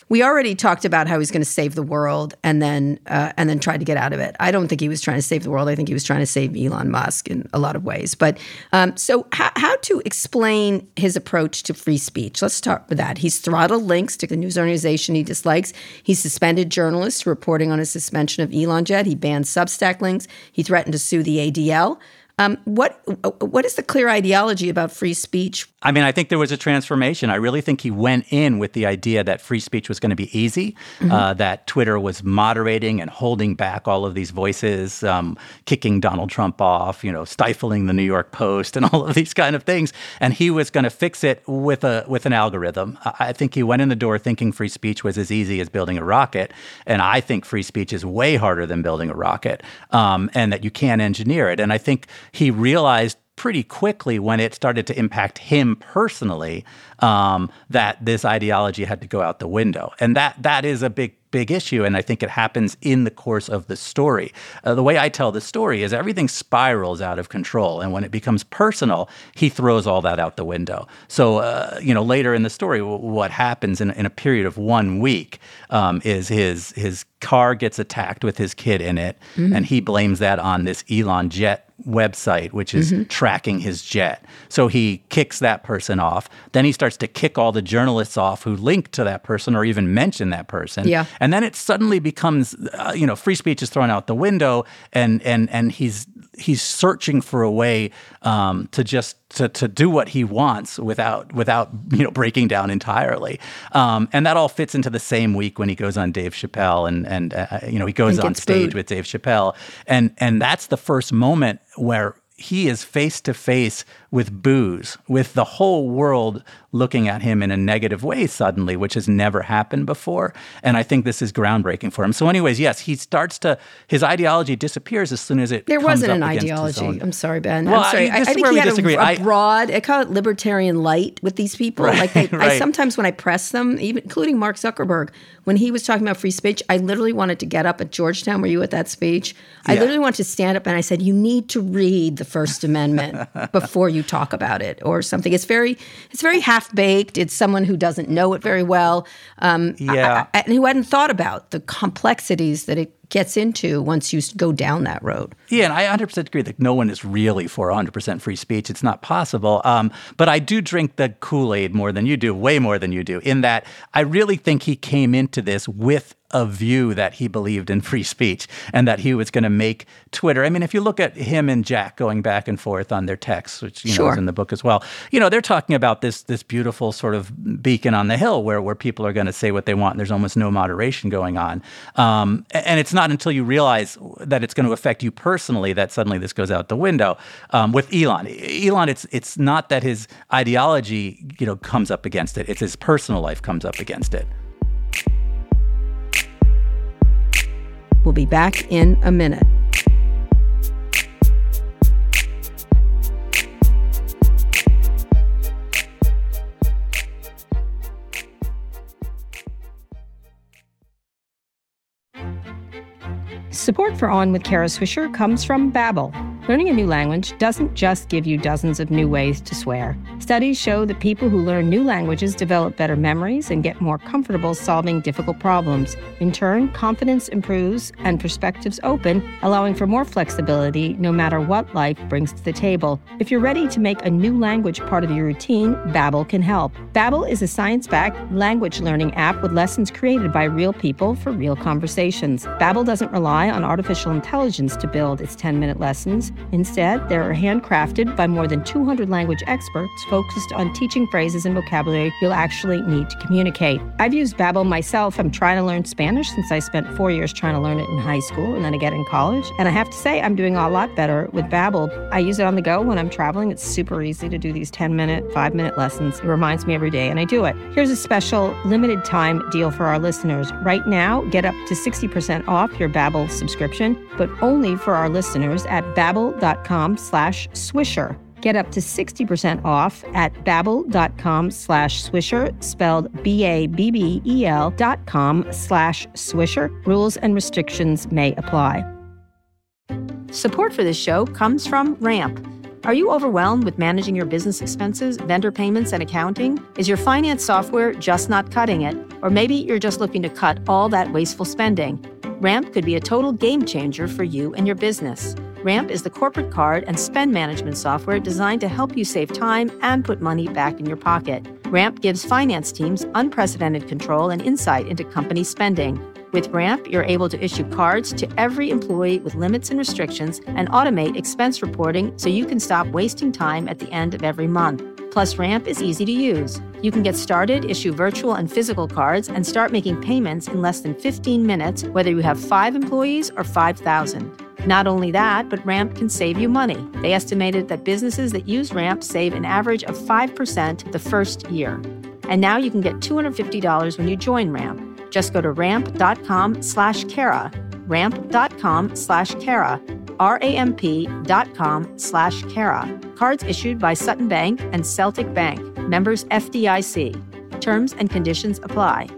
we already talked about how he's going to save the world and then uh, and then try to get out of it. I don't think he was trying to save the world. I think he was trying to save Elon Musk in a lot of ways. But um, so how, how to explain his approach to free speech? Let's start with that. He's throttled links to the news organization he dislikes. He suspended journalists reporting on his suspension of Elon Jet. He banned Substack links. He threatened to sue the ADL. Um, what what is the clear ideology about free speech? I mean, I think there was a transformation. I really think he went in with the idea that free speech was going to be easy, mm-hmm. uh, that Twitter was moderating and holding back all of these voices, um, kicking Donald Trump off, you know, stifling the New York Post, and all of these kind of things. And he was going to fix it with a with an algorithm. I think he went in the door thinking free speech was as easy as building a rocket, and I think free speech is way harder than building a rocket, um, and that you can't engineer it. And I think he realized pretty quickly when it started to impact him personally um, that this ideology had to go out the window, and that that is a big big issue. And I think it happens in the course of the story. Uh, the way I tell the story is everything spirals out of control. And when it becomes personal, he throws all that out the window. So, uh, you know, later in the story, w- what happens in, in, a period of one week um, is his, his car gets attacked with his kid in it. Mm-hmm. And he blames that on this Elon jet website, which is mm-hmm. tracking his jet. So he kicks that person off. Then he starts to kick all the journalists off who link to that person or even mention that person. Yeah. And then it suddenly becomes, uh, you know, free speech is thrown out the window, and and and he's he's searching for a way um, to just to, to do what he wants without without you know breaking down entirely, um, and that all fits into the same week when he goes on Dave Chappelle and and uh, you know he goes on stage with Dave Chappelle, and and that's the first moment where he is face to face with boos, with the whole world looking at him in a negative way suddenly, which has never happened before. And I think this is groundbreaking for him. So, anyways, yes, he starts to his ideology disappears as soon as it. There wasn't an ideology. I'm sorry, Ben. Well, I'm sorry. I, I, think he had disagree. a, a broad. I call it libertarian light with these people. Right, like they, right. I sometimes when I press them, even including Mark Zuckerberg, when he was talking about free speech, I literally wanted to get up at Georgetown. Were you at that speech? I yeah. literally wanted to stand up and I said, "You need to read the First Amendment before you." You talk about it or something. It's very it's very half baked. It's someone who doesn't know it very well, um, yeah, I, I, and who hadn't thought about the complexities that it gets into once you go down that road. Yeah, and I 100% agree that no one is really for 100% free speech. It's not possible. Um, but I do drink the Kool Aid more than you do, way more than you do, in that I really think he came into this with a view that he believed in free speech and that he was going to make Twitter. I mean, if you look at him and Jack going back and forth on their texts, which you know sure. is in the book as well, you know, they're talking about this this beautiful sort of beacon on the hill where where people are going to say what they want and there's almost no moderation going on. Um, and it's not until you realize that it's going to affect you personally that suddenly this goes out the window. Um, with Elon, Elon, it's it's not that his ideology you know comes up against it; it's his personal life comes up against it. We'll be back in a minute. Support for On with Kara Swisher comes from Babbel. Learning a new language doesn't just give you dozens of new ways to swear. Studies show that people who learn new languages develop better memories and get more comfortable solving difficult problems. In turn, confidence improves and perspectives open, allowing for more flexibility no matter what life brings to the table. If you're ready to make a new language part of your routine, Babbel can help. Babbel is a science-backed language learning app with lessons created by real people for real conversations. Babbel doesn't rely on artificial intelligence to build its 10-minute lessons. Instead, they are handcrafted by more than 200 language experts focused on teaching phrases and vocabulary you'll actually need to communicate. I've used Babbel myself. I'm trying to learn Spanish since I spent four years trying to learn it in high school and then again in college. And I have to say, I'm doing a lot better with Babbel. I use it on the go when I'm traveling. It's super easy to do these 10 minute, five minute lessons. It reminds me every day, and I do it. Here's a special limited time deal for our listeners. Right now, get up to 60% off your Babbel subscription, but only for our listeners at Babbel babbel.com slash swisher. Get up to 60% off at babbel.com slash swisher, spelled B-A-B-B-E-L dot com slash swisher. Rules and restrictions may apply. Support for this show comes from Ramp. Are you overwhelmed with managing your business expenses, vendor payments, and accounting? Is your finance software just not cutting it? Or maybe you're just looking to cut all that wasteful spending? Ramp could be a total game changer for you and your business. Ramp is the corporate card and spend management software designed to help you save time and put money back in your pocket. Ramp gives finance teams unprecedented control and insight into company spending. With Ramp, you're able to issue cards to every employee with limits and restrictions and automate expense reporting so you can stop wasting time at the end of every month. Plus, Ramp is easy to use. You can get started, issue virtual and physical cards, and start making payments in less than 15 minutes, whether you have five employees or 5,000. Not only that, but Ramp can save you money. They estimated that businesses that use Ramp save an average of 5% the first year. And now you can get $250 when you join Ramp. Just go to ramp.com slash Kara, ramp.com slash Kara, R-A-M-P dot com slash Kara. Cards issued by Sutton Bank and Celtic Bank, members FDIC. Terms and conditions apply.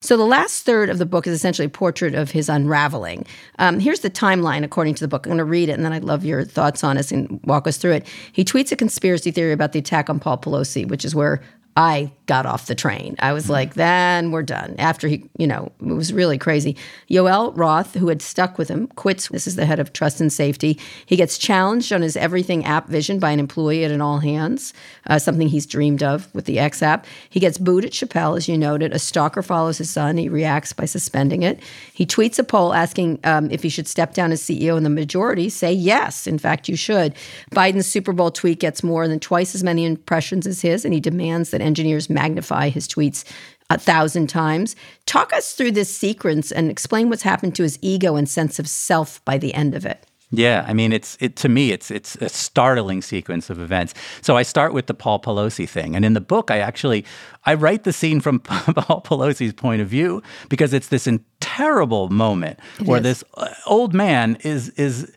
So the last third of the book is essentially a portrait of his unraveling. Um, here's the timeline according to the book. I'm going to read it, and then I'd love your thoughts on it and walk us through it. He tweets a conspiracy theory about the attack on Paul Pelosi, which is where I got off the train. I was like, then we're done. After he, you know, it was really crazy. Yoel Roth, who had stuck with him, quits. This is the head of trust and safety. He gets challenged on his everything app vision by an employee at an all hands, uh, something he's dreamed of with the X app. He gets booed at Chappelle, as you noted. A stalker follows his son. He reacts by suspending it. He tweets a poll asking um, if he should step down as CEO, and the majority say yes. In fact, you should. Biden's Super Bowl tweet gets more than twice as many impressions as his, and he demands that engineers magnify his tweets a thousand times. Talk us through this sequence and explain what's happened to his ego and sense of self by the end of it. Yeah, I mean, it's it to me, it's it's a startling sequence of events. So I start with the Paul Pelosi thing, and in the book, I actually I write the scene from Paul Pelosi's point of view because it's this terrible moment it where is. this uh, old man is is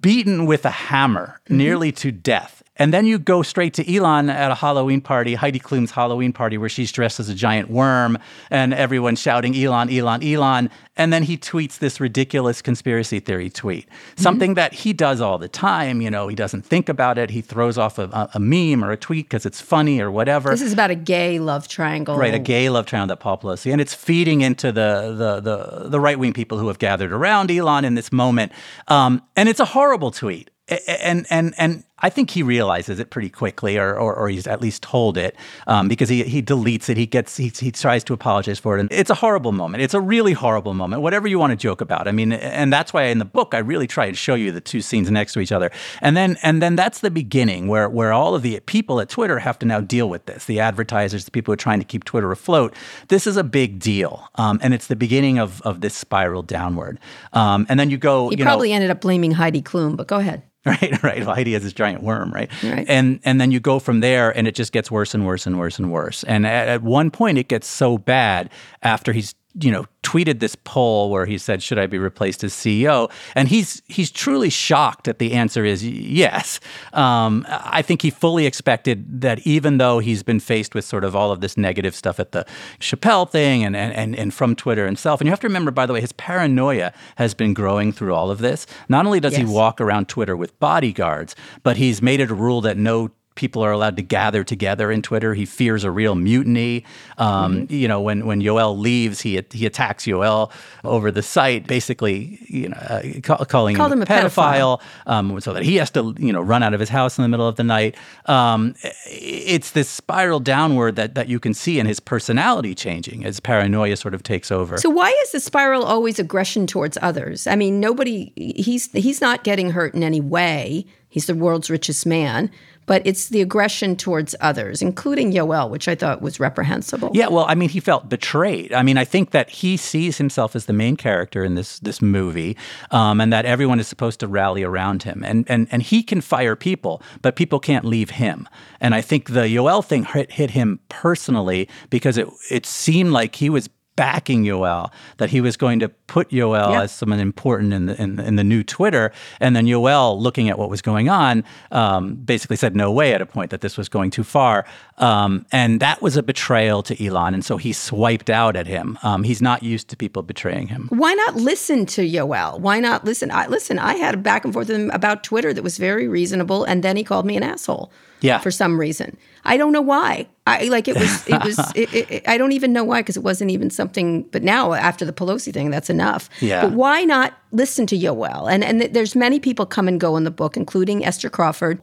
beaten with a hammer mm-hmm. nearly to death and then you go straight to Elon at a Halloween party, Heidi Klum's Halloween party, where she's dressed as a giant worm and everyone's shouting, Elon, Elon, Elon. And then he tweets this ridiculous conspiracy theory tweet, mm-hmm. something that he does all the time. You know, he doesn't think about it. He throws off a, a meme or a tweet because it's funny or whatever. This is about a gay love triangle. Right, a gay love triangle that Paul Pelosi. And it's feeding into the, the, the, the right wing people who have gathered around Elon in this moment. Um, and it's a horrible tweet and and and I think he realizes it pretty quickly, or or, or he's at least told it, um, because he he deletes it. He gets he, he tries to apologize for it, and it's a horrible moment. It's a really horrible moment. Whatever you want to joke about, I mean, and that's why in the book I really try and show you the two scenes next to each other, and then and then that's the beginning where where all of the people at Twitter have to now deal with this. The advertisers, the people who are trying to keep Twitter afloat. This is a big deal, um, and it's the beginning of of this spiral downward. Um, and then you go. He you probably know, ended up blaming Heidi Klum, but go ahead. right right heidi has this giant worm right? right and and then you go from there and it just gets worse and worse and worse and worse and at, at one point it gets so bad after he's you know, tweeted this poll where he said, "Should I be replaced as CEO?" And he's he's truly shocked that the answer is yes. Um, I think he fully expected that, even though he's been faced with sort of all of this negative stuff at the Chappelle thing and and and from Twitter himself. And you have to remember, by the way, his paranoia has been growing through all of this. Not only does yes. he walk around Twitter with bodyguards, but he's made it a rule that no people are allowed to gather together in Twitter. He fears a real mutiny. Um, mm-hmm. You know, when when Yoel leaves, he he attacks Yoel over the site, basically, you know, uh, call, calling him, him, a pedophile, pedophile. Um, so that he has to you know run out of his house in the middle of the night. Um, it's this spiral downward that that you can see in his personality changing as paranoia sort of takes over. So why is the spiral always aggression towards others? I mean, nobody he's he's not getting hurt in any way. He's the world's richest man but it's the aggression towards others, including Yoel, which I thought was reprehensible. Yeah, well, I mean, he felt betrayed. I mean, I think that he sees himself as the main character in this this movie, um, and that everyone is supposed to rally around him, and and and he can fire people, but people can't leave him. And I think the Yoel thing hit, hit him personally because it it seemed like he was backing Yoel, that he was going to put Yoel yeah. as someone important in the, in, in, the new Twitter. And then Yoel, looking at what was going on, um, basically said no way at a point that this was going too far. Um, and that was a betrayal to Elon. And so he swiped out at him. Um, he's not used to people betraying him. Why not listen to Yoel? Why not listen? I, listen, I had a back and forth with him about Twitter that was very reasonable. And then he called me an asshole. Yeah. For some reason. I don't know why. I like it was. It was. it, it, I don't even know why because it wasn't even something. But now after the Pelosi thing, that's enough. Yeah. But why not listen to Yoel? And and there's many people come and go in the book, including Esther Crawford,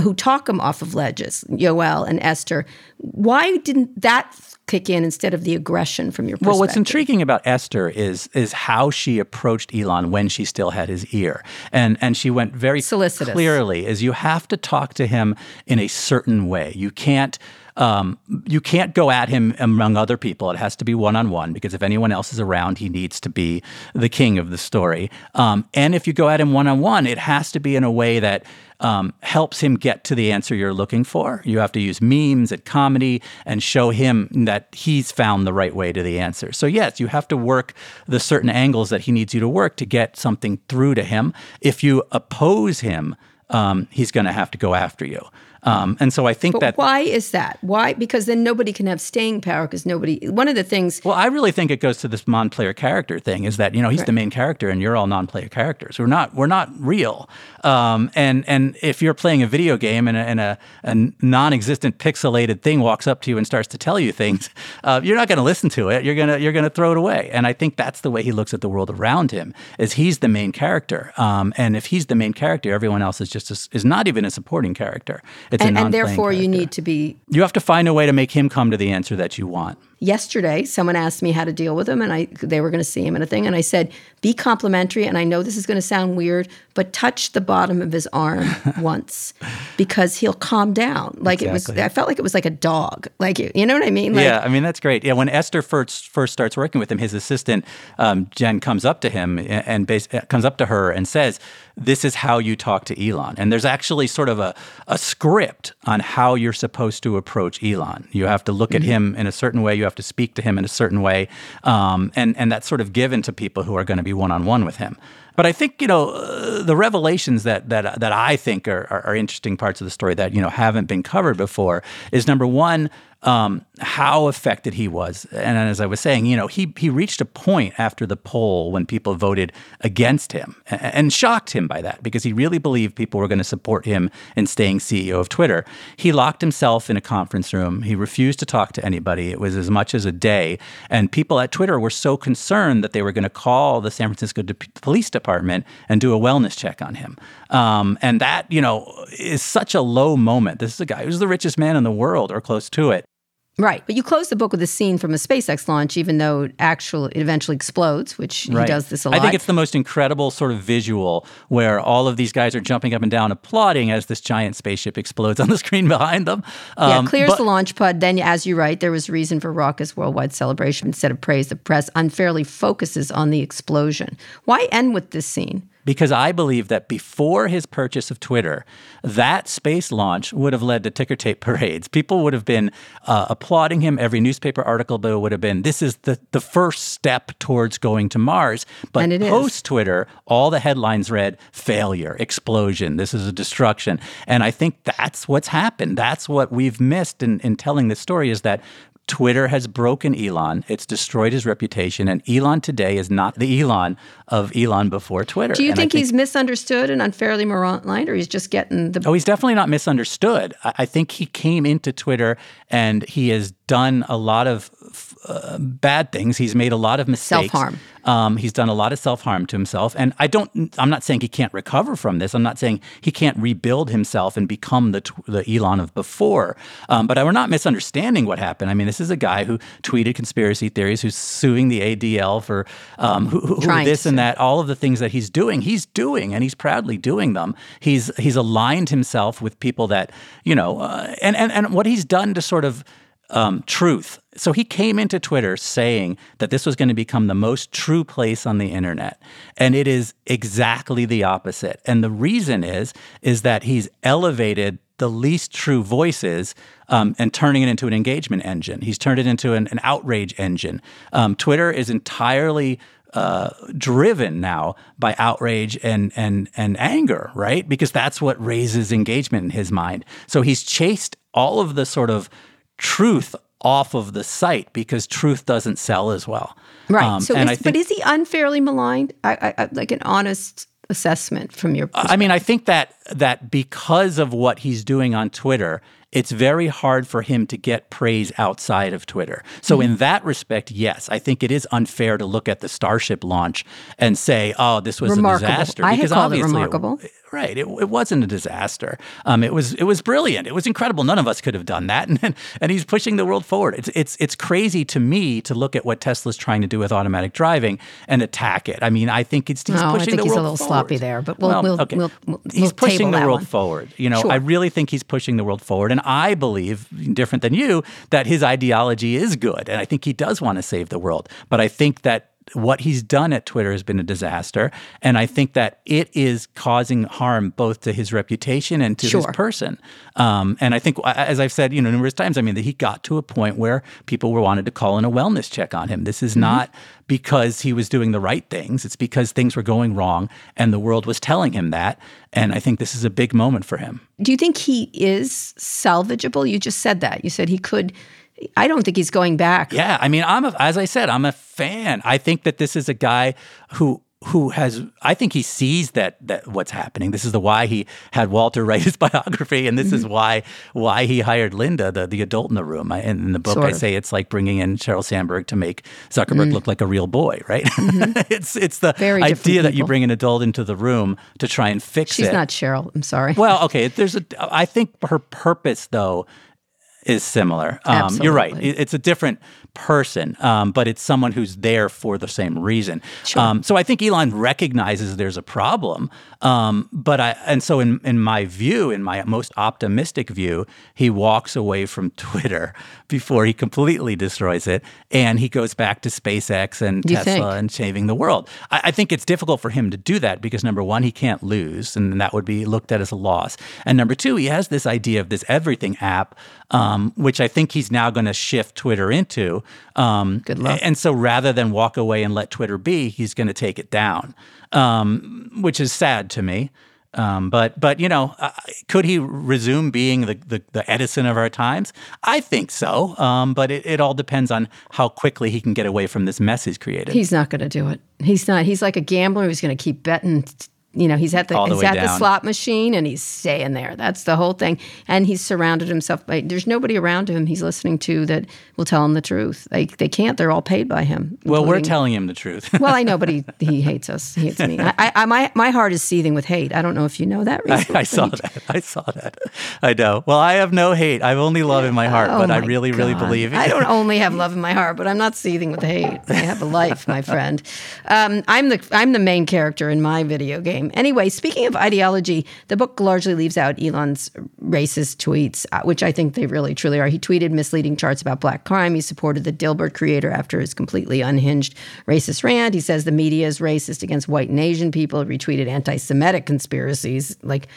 who talk him off of ledges. Yoel and Esther. Why didn't that kick in instead of the aggression from your Well, what's intriguing about Esther is is how she approached Elon when she still had his ear. And and she went very Solicitous. clearly is you have to talk to him in a certain way. You can't um, you can't go at him among other people. It has to be one on one because if anyone else is around, he needs to be the king of the story. Um, and if you go at him one on one, it has to be in a way that um, helps him get to the answer you're looking for. You have to use memes and comedy and show him that he's found the right way to the answer. So, yes, you have to work the certain angles that he needs you to work to get something through to him. If you oppose him, um, he's going to have to go after you. Um, and so I think but that. Why is that? Why? Because then nobody can have staying power because nobody. One of the things. Well, I really think it goes to this non-player character thing. Is that you know he's right. the main character and you're all non-player characters. We're not. We're not real. Um, and and if you're playing a video game and a, and a, a, non-existent pixelated thing walks up to you and starts to tell you things, uh, you're not going to listen to it. You're gonna you're gonna throw it away. And I think that's the way he looks at the world around him. Is he's the main character. Um, and if he's the main character, everyone else is just a, is not even a supporting character. It's and, and therefore character. you need to be. You have to find a way to make him come to the answer that you want yesterday someone asked me how to deal with him and I they were going to see him in a thing and I said be complimentary and I know this is going to sound weird but touch the bottom of his arm once because he'll calm down. Like exactly. it was I felt like it was like a dog. Like you know what I mean? Like, yeah I mean that's great. Yeah when Esther first first starts working with him his assistant um, Jen comes up to him and, and base, comes up to her and says this is how you talk to Elon. And there's actually sort of a, a script on how you're supposed to approach Elon. You have to look mm-hmm. at him in a certain way you have have to speak to him in a certain way, um, and and that's sort of given to people who are going to be one on one with him. But I think you know uh, the revelations that that that I think are, are, are interesting parts of the story that you know haven't been covered before is number one um, how affected he was. And as I was saying, you know, he he reached a point after the poll when people voted against him and, and shocked him by that because he really believed people were going to support him in staying CEO of Twitter. He locked himself in a conference room. He refused to talk to anybody. It was as much as a day. And people at Twitter were so concerned that they were going to call the San Francisco De- Police Department and do a wellness check on him. Um, and that, you know, is such a low moment. This is a guy who's the richest man in the world or close to it. Right, but you close the book with a scene from a SpaceX launch, even though it actually it eventually explodes, which right. he does this a lot. I think it's the most incredible sort of visual where all of these guys are jumping up and down, applauding as this giant spaceship explodes on the screen behind them. Um, yeah, clears but, the launch pad. Then, as you write, there was reason for raucous worldwide celebration instead of praise. The press unfairly focuses on the explosion. Why end with this scene? Because I believe that before his purchase of Twitter, that space launch would have led to ticker tape parades. People would have been uh, applauding him. Every newspaper article would have been, "This is the the first step towards going to Mars." But post Twitter, all the headlines read failure, explosion. This is a destruction, and I think that's what's happened. That's what we've missed in, in telling this story is that Twitter has broken Elon. It's destroyed his reputation. And Elon today is not the Elon of Elon before Twitter. Do you think, think, he's misunderstood and unfairly maligned, or he's just getting the. Oh, he's definitely not misunderstood. I, I think he came into Twitter and he has done a lot of uh, bad things. He's made a lot of mistakes. Self harm. Um, he's done a lot of self harm to himself, and I don't. I'm not saying he can't recover from this. I'm not saying he can't rebuild himself and become the the Elon of before. Um, but we're not misunderstanding what happened. I mean, this is a guy who tweeted conspiracy theories, who's suing the ADL for um, who, who, who this and that. All of the things that he's doing, he's doing, and he's proudly doing them. He's he's aligned himself with people that you know, uh, and and and what he's done to sort of um, truth. So he came into Twitter saying that this was going to become the most true place on the internet, and it is exactly the opposite. And the reason is is that he's elevated the least true voices um, and turning it into an engagement engine. He's turned it into an, an outrage engine. Um, Twitter is entirely uh, driven now by outrage and and and anger, right? Because that's what raises engagement in his mind. So he's chased all of the sort of truth off of the site because truth doesn't sell as well. Right. Um, so, is, think, but is he unfairly maligned? I, I, like an honest assessment from your. I mean, I think that that because of what he's doing on Twitter, it's very hard for him to get praise outside of Twitter. So, mm-hmm. in that respect, yes, I think it is unfair to look at the Starship launch and say, "Oh, this was remarkable. a disaster." I because called it remarkable. It, Right. It, it wasn't a disaster. Um, it was it was brilliant. It was incredible. None of us could have done that. And, and he's pushing the world forward. It's it's it's crazy to me to look at what Tesla's trying to do with automatic driving and attack it. I mean, I think it's he's no, pushing the world he's a little forward. sloppy there, but we'll well, we'll, okay. we'll, we'll, he's pushing the world one. forward. You know, sure. I really think he's pushing the world forward, and I believe, different than you, that his ideology is good, and I think he does want to save the world. But I think that what he's done at Twitter has been a disaster. And I think that it is causing harm both to his reputation and to sure. his person. Um, and I think, as I've said, you know, numerous times, I mean, that he got to a point where people were wanted to call in a wellness check on him. This is mm-hmm. not because he was doing the right things. It's because things were going wrong and the world was telling him that. And I think this is a big moment for him. Do you think he is salvageable? You just said that. You said he could I don't think he's going back. Yeah, I mean, I'm a, as I said, I'm a fan. I think that this is a guy who who has I think he sees that that what's happening. This is the why he had Walter write his biography, and this mm-hmm. is why why he hired Linda, the the adult in the room. I, in the book, sort I say it's like bringing in Sheryl Sandberg to make Zuckerberg mm. look like a real boy, right? Mm-hmm. it's it's the Very idea that you bring an adult into the room to try and fix She's it. She's not Sheryl. I'm sorry. Well, okay. There's a. I think her purpose though is similar. Um, you're right. It's a different person, um, but it's someone who's there for the same reason. Sure. Um, so I think Elon recognizes there's a problem, um, but I and so in in my view, in my most optimistic view, he walks away from Twitter before he completely destroys it, and he goes back to SpaceX and you Tesla think? and saving the world. I, I think it's difficult for him to do that because number one, he can't lose, and that would be looked at as a loss, and number two, he has this idea of this everything app, um, which I think he's now going to shift Twitter into. Um, Good luck. And so rather than walk away and let Twitter be, he's going to take it down, um, which is sad to me. Um, but but you know, uh, could he resume being the, the, the Edison of our times? I think so. Um, but it, it all depends on how quickly he can get away from this mess he's created. He's not going to do it. He's not. He's like a gambler who's going to keep betting you know, he's at the, the he's at down. the slot machine and he's staying there. That's the whole thing. And he's surrounded himself by there's nobody around him he's listening to that will tell him the truth. They they can't. They're all paid by him. Well, we're telling him the truth. well, I know, but he he hates us. He hates me. I, I, my my heart is seething with hate. I don't know if you know that. I, I, saw that. I saw that. I know. Well, I have no hate. I have only love in my heart. Oh but my I really, God. really believe. I don't only have love in my heart, but I'm not seething with hate. I have a life, my friend. Um, I'm the I'm the main character in my video game game. Anyway, speaking of ideology, the book largely leaves out Elon's racist tweets, uh, which I think they really truly are. He tweeted misleading charts about black crime. He supported the Dilbert creator after his completely unhinged racist rant. He says the media is racist against white and Asian people. He retweeted anti-Semitic conspiracies like,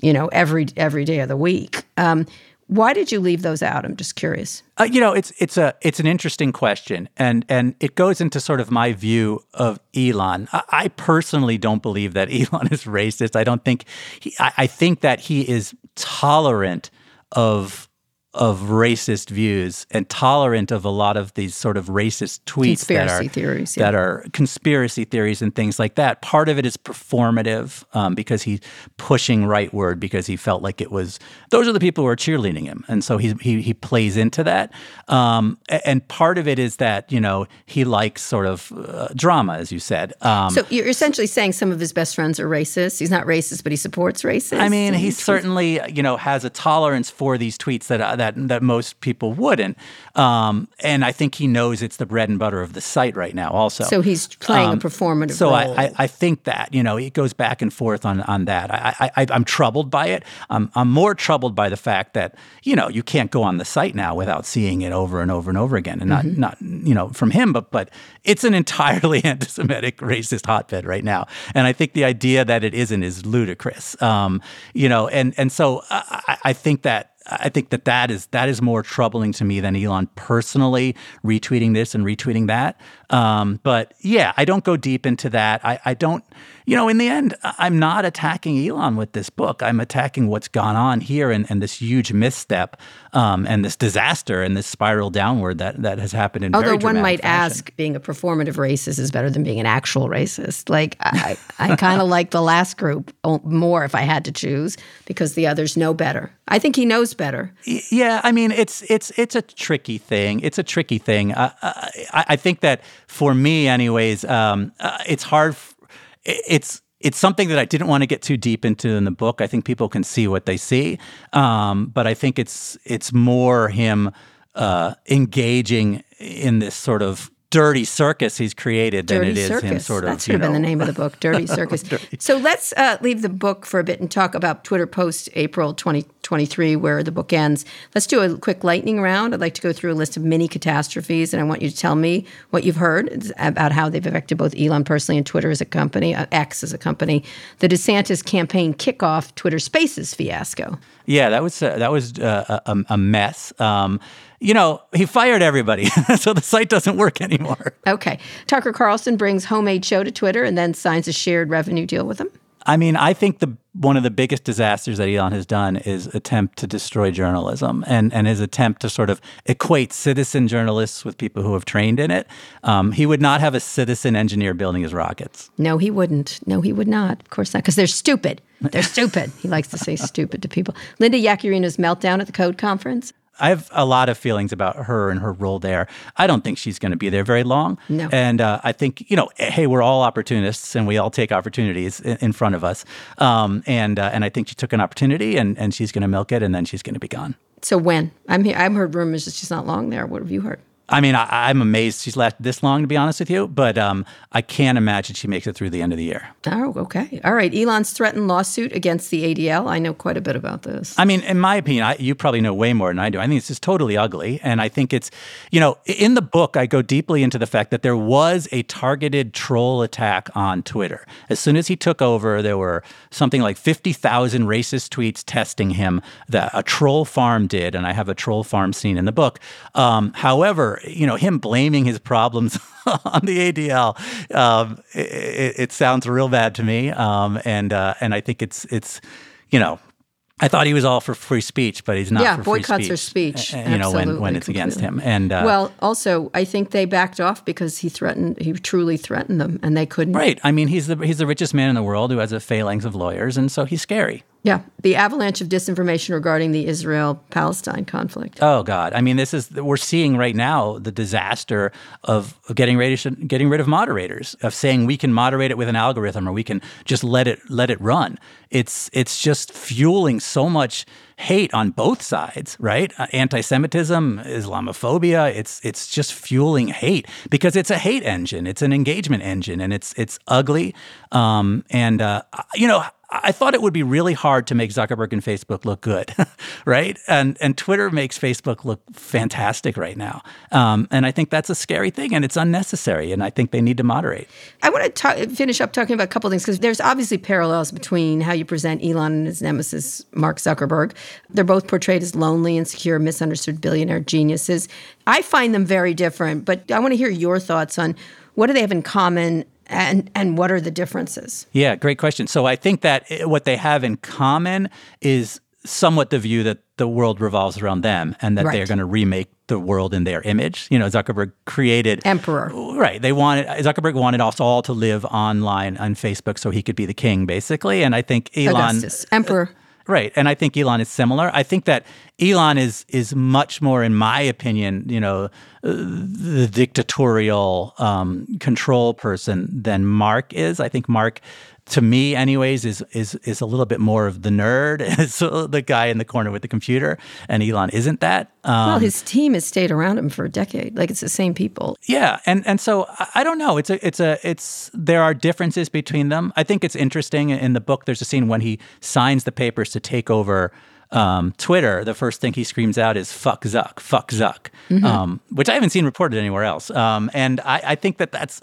you know, every every day of the week. Um, why did you leave those out? I'm just curious. Uh, you know, it's it's a it's an interesting question, and and it goes into sort of my view of Elon. I, I personally don't believe that Elon is racist. I don't think. He, I, I think that he is tolerant of of racist views and tolerant of a lot of these sort of racist tweets conspiracy that are theories, yeah. that are conspiracy theories and things like that. Part of it is performative um, because he's pushing rightward because he felt like it was those are the people who are cheerleading him, and so he he, he plays into that. Um, and part of it is that you know he likes sort of uh, drama, as you said. Um, so you're essentially saying some of his best friends are racist. He's not racist, but he supports racists. I mean, he certainly you know has a tolerance for these tweets that. Uh, that that most people wouldn't. Um, and I think he knows it's the bread and butter of the site right now. Also, so he's playing um, a performative. So role. I, I, I, think that you know it goes back and forth on on that. I, I am troubled by it. I'm I'm more troubled by the fact that you know you can't go on the site now without seeing it over and over and over again, and not mm-hmm. not you know from him, but but it's an entirely anti-Semitic, racist hotbed right now. And I think the idea that it isn't is ludicrous. Um, you know, and and so I, I think that I think that that is that is more troubling to me than Elon personally retweeting this and retweeting that. Um, but yeah, I don't go deep into that. I, I don't, you know, in the end, I'm not attacking Elon with this book. I'm attacking what's gone on here and, and this huge misstep um, and this disaster and this spiral downward that that has happened in. Although one might fashion. ask, being a performative racist is better than being an actual racist. Like I, I kind of like the last group more if I had to choose because the others know better. I think he knows better. Yeah, I mean, it's it's it's a tricky thing. It's a tricky thing. Uh, I, I think that for me, anyways, um, uh, it's hard. F- it's it's something that I didn't want to get too deep into in the book. I think people can see what they see, um, but I think it's it's more him uh, engaging in this sort of dirty circus he's created dirty than it is circus. him sort of. That should have been the name of the book, Dirty Circus. dirty. So let's uh, leave the book for a bit and talk about Twitter post April 2023, where the book ends. Let's do a quick lightning round. I'd like to go through a list of mini catastrophes, and I want you to tell me what you've heard about how they've affected both Elon personally and Twitter as a company, uh, X as a company. The DeSantis campaign kickoff, Twitter Spaces fiasco. Yeah, that was uh, that was uh, a, a, mess. Um, you know, he fired everybody, so the site doesn't work anymore. Okay. Tucker Carlson brings homemade show to Twitter and then signs a shared revenue deal with them. I mean, I think the one of the biggest disasters that Elon has done is attempt to destroy journalism and, and his attempt to sort of equate citizen journalists with people who have trained in it. Um, he would not have a citizen engineer building his rockets. No, he wouldn't. No, he would not. Of course not, because they're stupid. They're stupid. he likes to say stupid to people. Linda Yaccarino's meltdown at the code conference. I have a lot of feelings about her and her role there. I don't think she's going to be there very long. No. And uh, I think, you know, hey, we're all opportunists and we all take opportunities in, in front of us. Um, and uh, and I think she took an opportunity and, and she's going to milk it and then she's going to be gone. So when? I'm here, I've heard rumors that she's not long there. What have you heard? I mean, I, am amazed she's lasted this long, to be honest with you, but um, I can't imagine she makes it through the end of the year. Oh, okay. All right. Elon's threatened lawsuit against the ADL. I know quite a bit about this. I mean, in my opinion, I, you probably know way more than I do. I think it's just totally ugly. And I think it's, you know, in the book, I go deeply into the fact that there was a targeted troll attack on Twitter. As soon as he took over, there were something like 50,000 racist tweets testing him that a troll farm did. And I have a troll farm scene in the book. Um, however, you know, him blaming his problems on the ADL, um, it, it, sounds real bad to me. Um, and uh, and I think it's it's, you know, I thought he was all for free speech, but he's not. Yeah, for boycotts free speech. speech. You know, when, when it's completely. against him. And uh, well, also, I think they backed off because he threatened. He truly threatened them, and they couldn't. Right. I mean, he's the he's the richest man in the world who has a phalanx of lawyers, and so he's scary. Yeah, the avalanche of disinformation regarding the Israel Palestine conflict. Oh God! I mean, this is we're seeing right now the disaster of getting ready to, getting rid of moderators, of saying we can moderate it with an algorithm or we can just let it let it run. It's it's just fueling so much hate on both sides, right? Uh, anti-Semitism, Islamophobia. It's it's just fueling hate because it's a hate engine. It's an engagement engine, and it's it's ugly. Um, and uh, you know I thought it would be really hard to make Zuckerberg and Facebook look good, right? And and Twitter makes Facebook look fantastic right now, um, and I think that's a scary thing, and it's unnecessary, and I think they need to moderate. I want to finish up talking about a couple things because there's obviously parallels between how you present Elon and his nemesis Mark Zuckerberg. They're both portrayed as lonely, insecure, misunderstood billionaire geniuses. I find them very different, but I want to hear your thoughts on what do they have in common and and what are the differences? Yeah, great question. So I think that eh, what they have in common is somewhat the view that the world revolves around them and that right. they're going to remake the world in their image. You know, Zuckerberg created emperor. Right. They wanted Zuckerberg wanted us all to live online on Facebook so he could be the king, basically. And I think Elon Augustus, emperor. Right. And I think Elon is similar. I think that Elon is is much more, in my opinion, you know, the dictatorial um, control person than Mark is. I think Mark to me anyways is is is a little bit more of the nerd as the guy in the corner with the computer and Elon isn't that um, well his team has stayed around him for a decade. Like it's the same people. Yeah and and so I don't know. It's a it's a it's there are differences between them. I think it's interesting in the book there's a scene when he signs the papers to take over um, Twitter, the first thing he screams out is "fuck Zuck, fuck Zuck," mm-hmm. um, which I haven't seen reported anywhere else. Um, and I, I, think that that's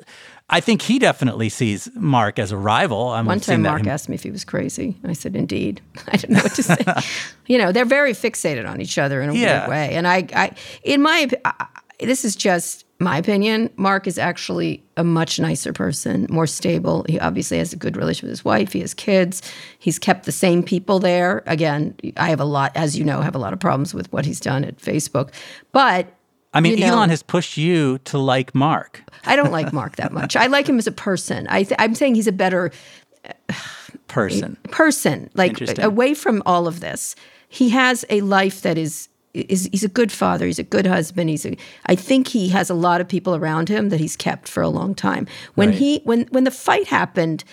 I think he definitely sees Mark as a rival. I'm One time, Mark him- asked me if he was crazy. I said, "Indeed." I didn't know what to say. you know, they're very fixated on each other in a yeah. weird way, and I, I, in my, I, this is just my opinion. Mark is actually a much nicer person, more stable. He obviously has a good relationship with his wife. He has kids. He's kept the same people there. Again, I have a lot, as you know, have a lot of problems with what he's done at Facebook, but I mean, you know, Elon has pushed you to like Mark. I don't like Mark that much. I like him as a person. I th- I'm saying he's a better person. Person, like away from all of this, he has a life that is is he's a good father. He's a good husband. He's a. I think he has a lot of people around him that he's kept for a long time. When right. he when when the fight happened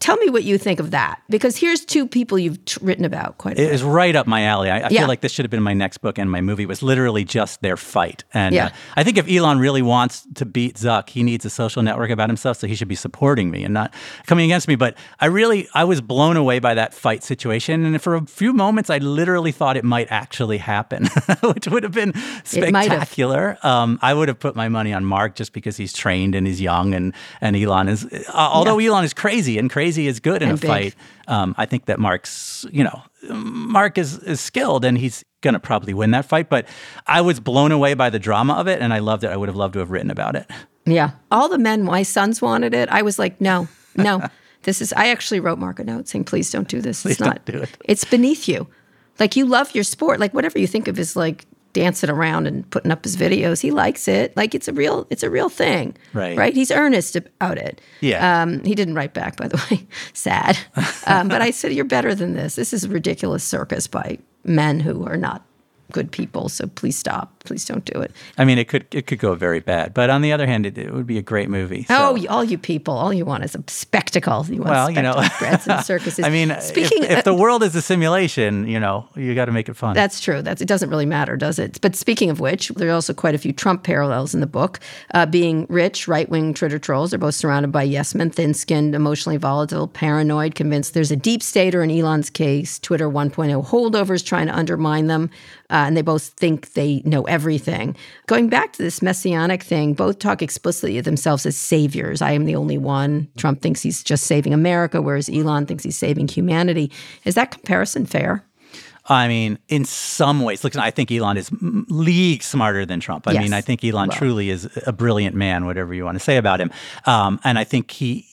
Tell me what you think of that, because here's two people you've t- written about quite. A it bit. is right up my alley. I, I yeah. feel like this should have been my next book, and my movie was literally just their fight. And yeah. uh, I think if Elon really wants to beat Zuck, he needs a social network about himself, so he should be supporting me and not coming against me. But I really, I was blown away by that fight situation, and for a few moments, I literally thought it might actually happen, which would have been spectacular. Um, I would have put my money on Mark just because he's trained and he's young, and and Elon is, uh, although yeah. Elon is crazy and crazy crazy is good in and a big. fight. Um, I think that Mark's, you know, Mark is, is skilled and he's going to probably win that fight. But I was blown away by the drama of it and I loved it. I would have loved to have written about it. Yeah. All the men, my sons wanted it. I was like, no, no. this is, I actually wrote Mark a note saying, please don't do this. It's please not, do it. It's beneath you. Like you love your sport. Like whatever you think of is like dancing around and putting up his videos. He likes it. Like it's a real it's a real thing. Right. Right. He's earnest about it. Yeah. Um, he didn't write back, by the way. Sad. Um, but I said, You're better than this. This is a ridiculous circus by men who are not good people. So please stop. Please don't do it. I mean, it could it could go very bad, but on the other hand, it, it would be a great movie. So. Oh, all you people, all you want is a spectacle. You want well, you know, breads and circuses. I mean, speaking, if, if the world is a simulation, you know, you got to make it fun. That's true. That's it. Doesn't really matter, does it? But speaking of which, there are also quite a few Trump parallels in the book. Uh, being rich, right wing Twitter trolls are both surrounded by yes men, thin skinned, emotionally volatile, paranoid, convinced there's a deep state, or in Elon's case, Twitter 1.0 holdovers trying to undermine them. Uh, and they both think they know everything. Going back to this messianic thing, both talk explicitly of themselves as saviors. I am the only one. Trump thinks he's just saving America, whereas Elon thinks he's saving humanity. Is that comparison fair? I mean, in some ways, look, I think Elon is league smarter than Trump. I yes. mean, I think Elon well. truly is a brilliant man, whatever you want to say about him. Um, and I think he,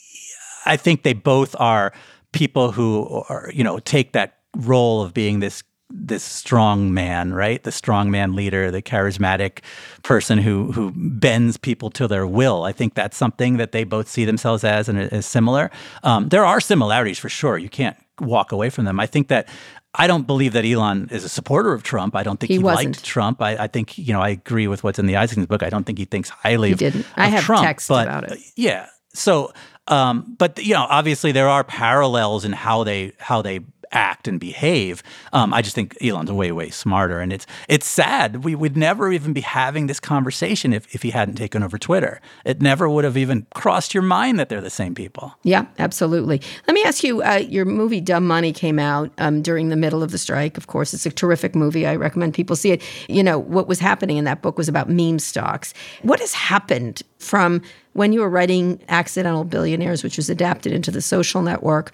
I think they both are people who are, you know, take that role of being this this strong man, right? The strong man leader, the charismatic person who who bends people to their will. I think that's something that they both see themselves as and is similar. Um, there are similarities for sure. You can't walk away from them. I think that I don't believe that Elon is a supporter of Trump. I don't think he, he liked Trump. I, I, think you know I agree with what's in the Isaacson's book. I don't think he thinks highly he of, didn't. I have Trump, text but, about it. Yeah. So, um, but you know, obviously there are parallels in how they how they act and behave. Um, I just think Elon's way, way smarter. And it's it's sad. We would never even be having this conversation if, if he hadn't taken over Twitter. It never would have even crossed your mind that they're the same people. Yeah, absolutely. Let me ask you uh, your movie Dumb Money came out um, during the middle of the strike. Of course, it's a terrific movie. I recommend people see it. You know, what was happening in that book was about meme stocks. What has happened from when you were writing Accidental Billionaires, which was adapted into the social network,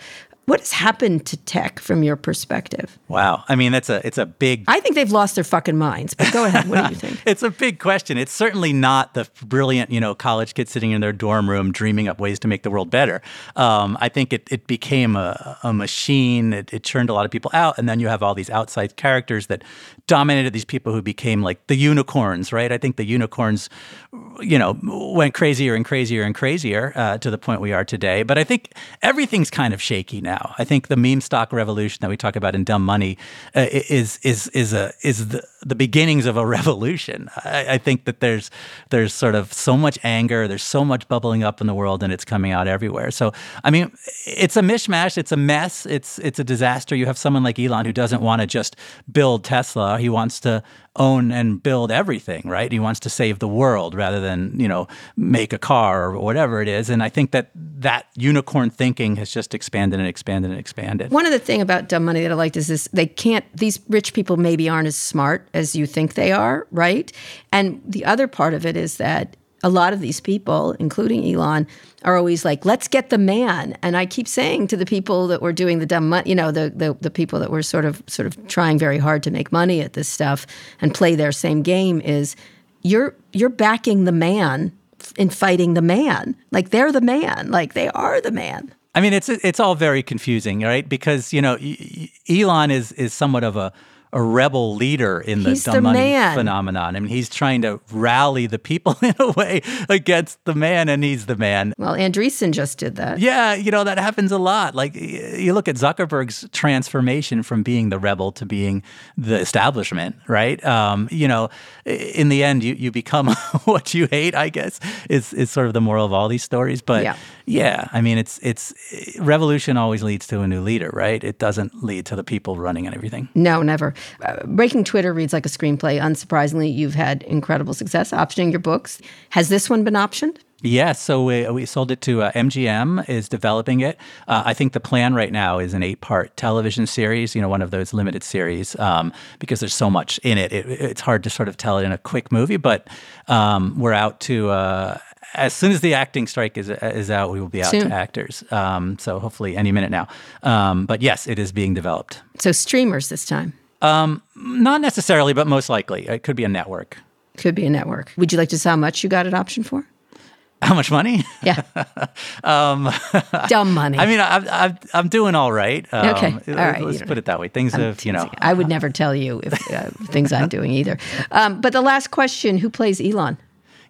what has happened to tech from your perspective? Wow. I mean, that's a it's a big I think they've lost their fucking minds. But go ahead. What do you think? it's a big question. It's certainly not the brilliant, you know, college kids sitting in their dorm room dreaming up ways to make the world better. Um, I think it, it became a, a machine. It, it churned a lot of people out, and then you have all these outside characters that dominated these people who became like the unicorns, right? I think the unicorns, you know, went crazier and crazier and crazier uh, to the point we are today. But I think everything's kind of shaky now. I think the meme stock revolution that we talk about in Dumb Money uh, is is is a is the the beginnings of a revolution. I, I, think that there's there's sort of so much anger, there's so much bubbling up in the world, and it's coming out everywhere. So I mean, it's a mishmash, it's a mess, it's it's a disaster. You have someone like Elon who doesn't want to just build Tesla; he wants to own and build everything, right? He wants to save the world rather than you know make a car or whatever it is. And I think that that unicorn thinking has just expanded and expanded and expanded. One of the thing about dumb money that I liked is this: they can't. These rich people maybe aren't as smart as you think they are, right? And the other part of it is that a lot of these people, including Elon, are always like, "Let's get the man." And I keep saying to the people that were doing the dumb money, you know, the, the the people that were sort of sort of trying very hard to make money at this stuff and play their same game is, you're you're backing the man in fighting the man. Like they're the man. Like they are the man. I mean, it's it's all very confusing, right? Because you know, Elon is is somewhat of a a rebel leader in the he's dumb the money man. phenomenon. I mean, he's trying to rally the people in a way against the man, and he's the man. Well, Andreessen just did that. Yeah, you know that happens a lot. Like you look at Zuckerberg's transformation from being the rebel to being the establishment, right? Um, you know, in the end, you you become what you hate. I guess is is sort of the moral of all these stories. But yeah, yeah I mean, it's it's revolution always leads to a new leader, right? It doesn't lead to the people running and everything. No, never. Uh, Breaking Twitter reads like a screenplay. Unsurprisingly, you've had incredible success optioning your books. Has this one been optioned? Yes, so we, we sold it to uh, MGM is developing it. Uh, I think the plan right now is an eight-part television series, you know, one of those limited series, um, because there's so much in it. it. It's hard to sort of tell it in a quick movie, but um, we're out to uh, as soon as the acting strike is is out, we will be out Soon. to actors. Um, so hopefully any minute now. Um, but yes, it is being developed. So streamers this time. Um, not necessarily, but most likely it could be a network. Could be a network. Would you like to say how much you got an option for? How much money? Yeah. um, Dumb money. I mean, I'm, I'm, I'm doing all right. Um, Okay. All right. Let's put it that way. Things I'm have, you know. I would never tell you if uh, things I'm doing either. Um, but the last question: Who plays Elon?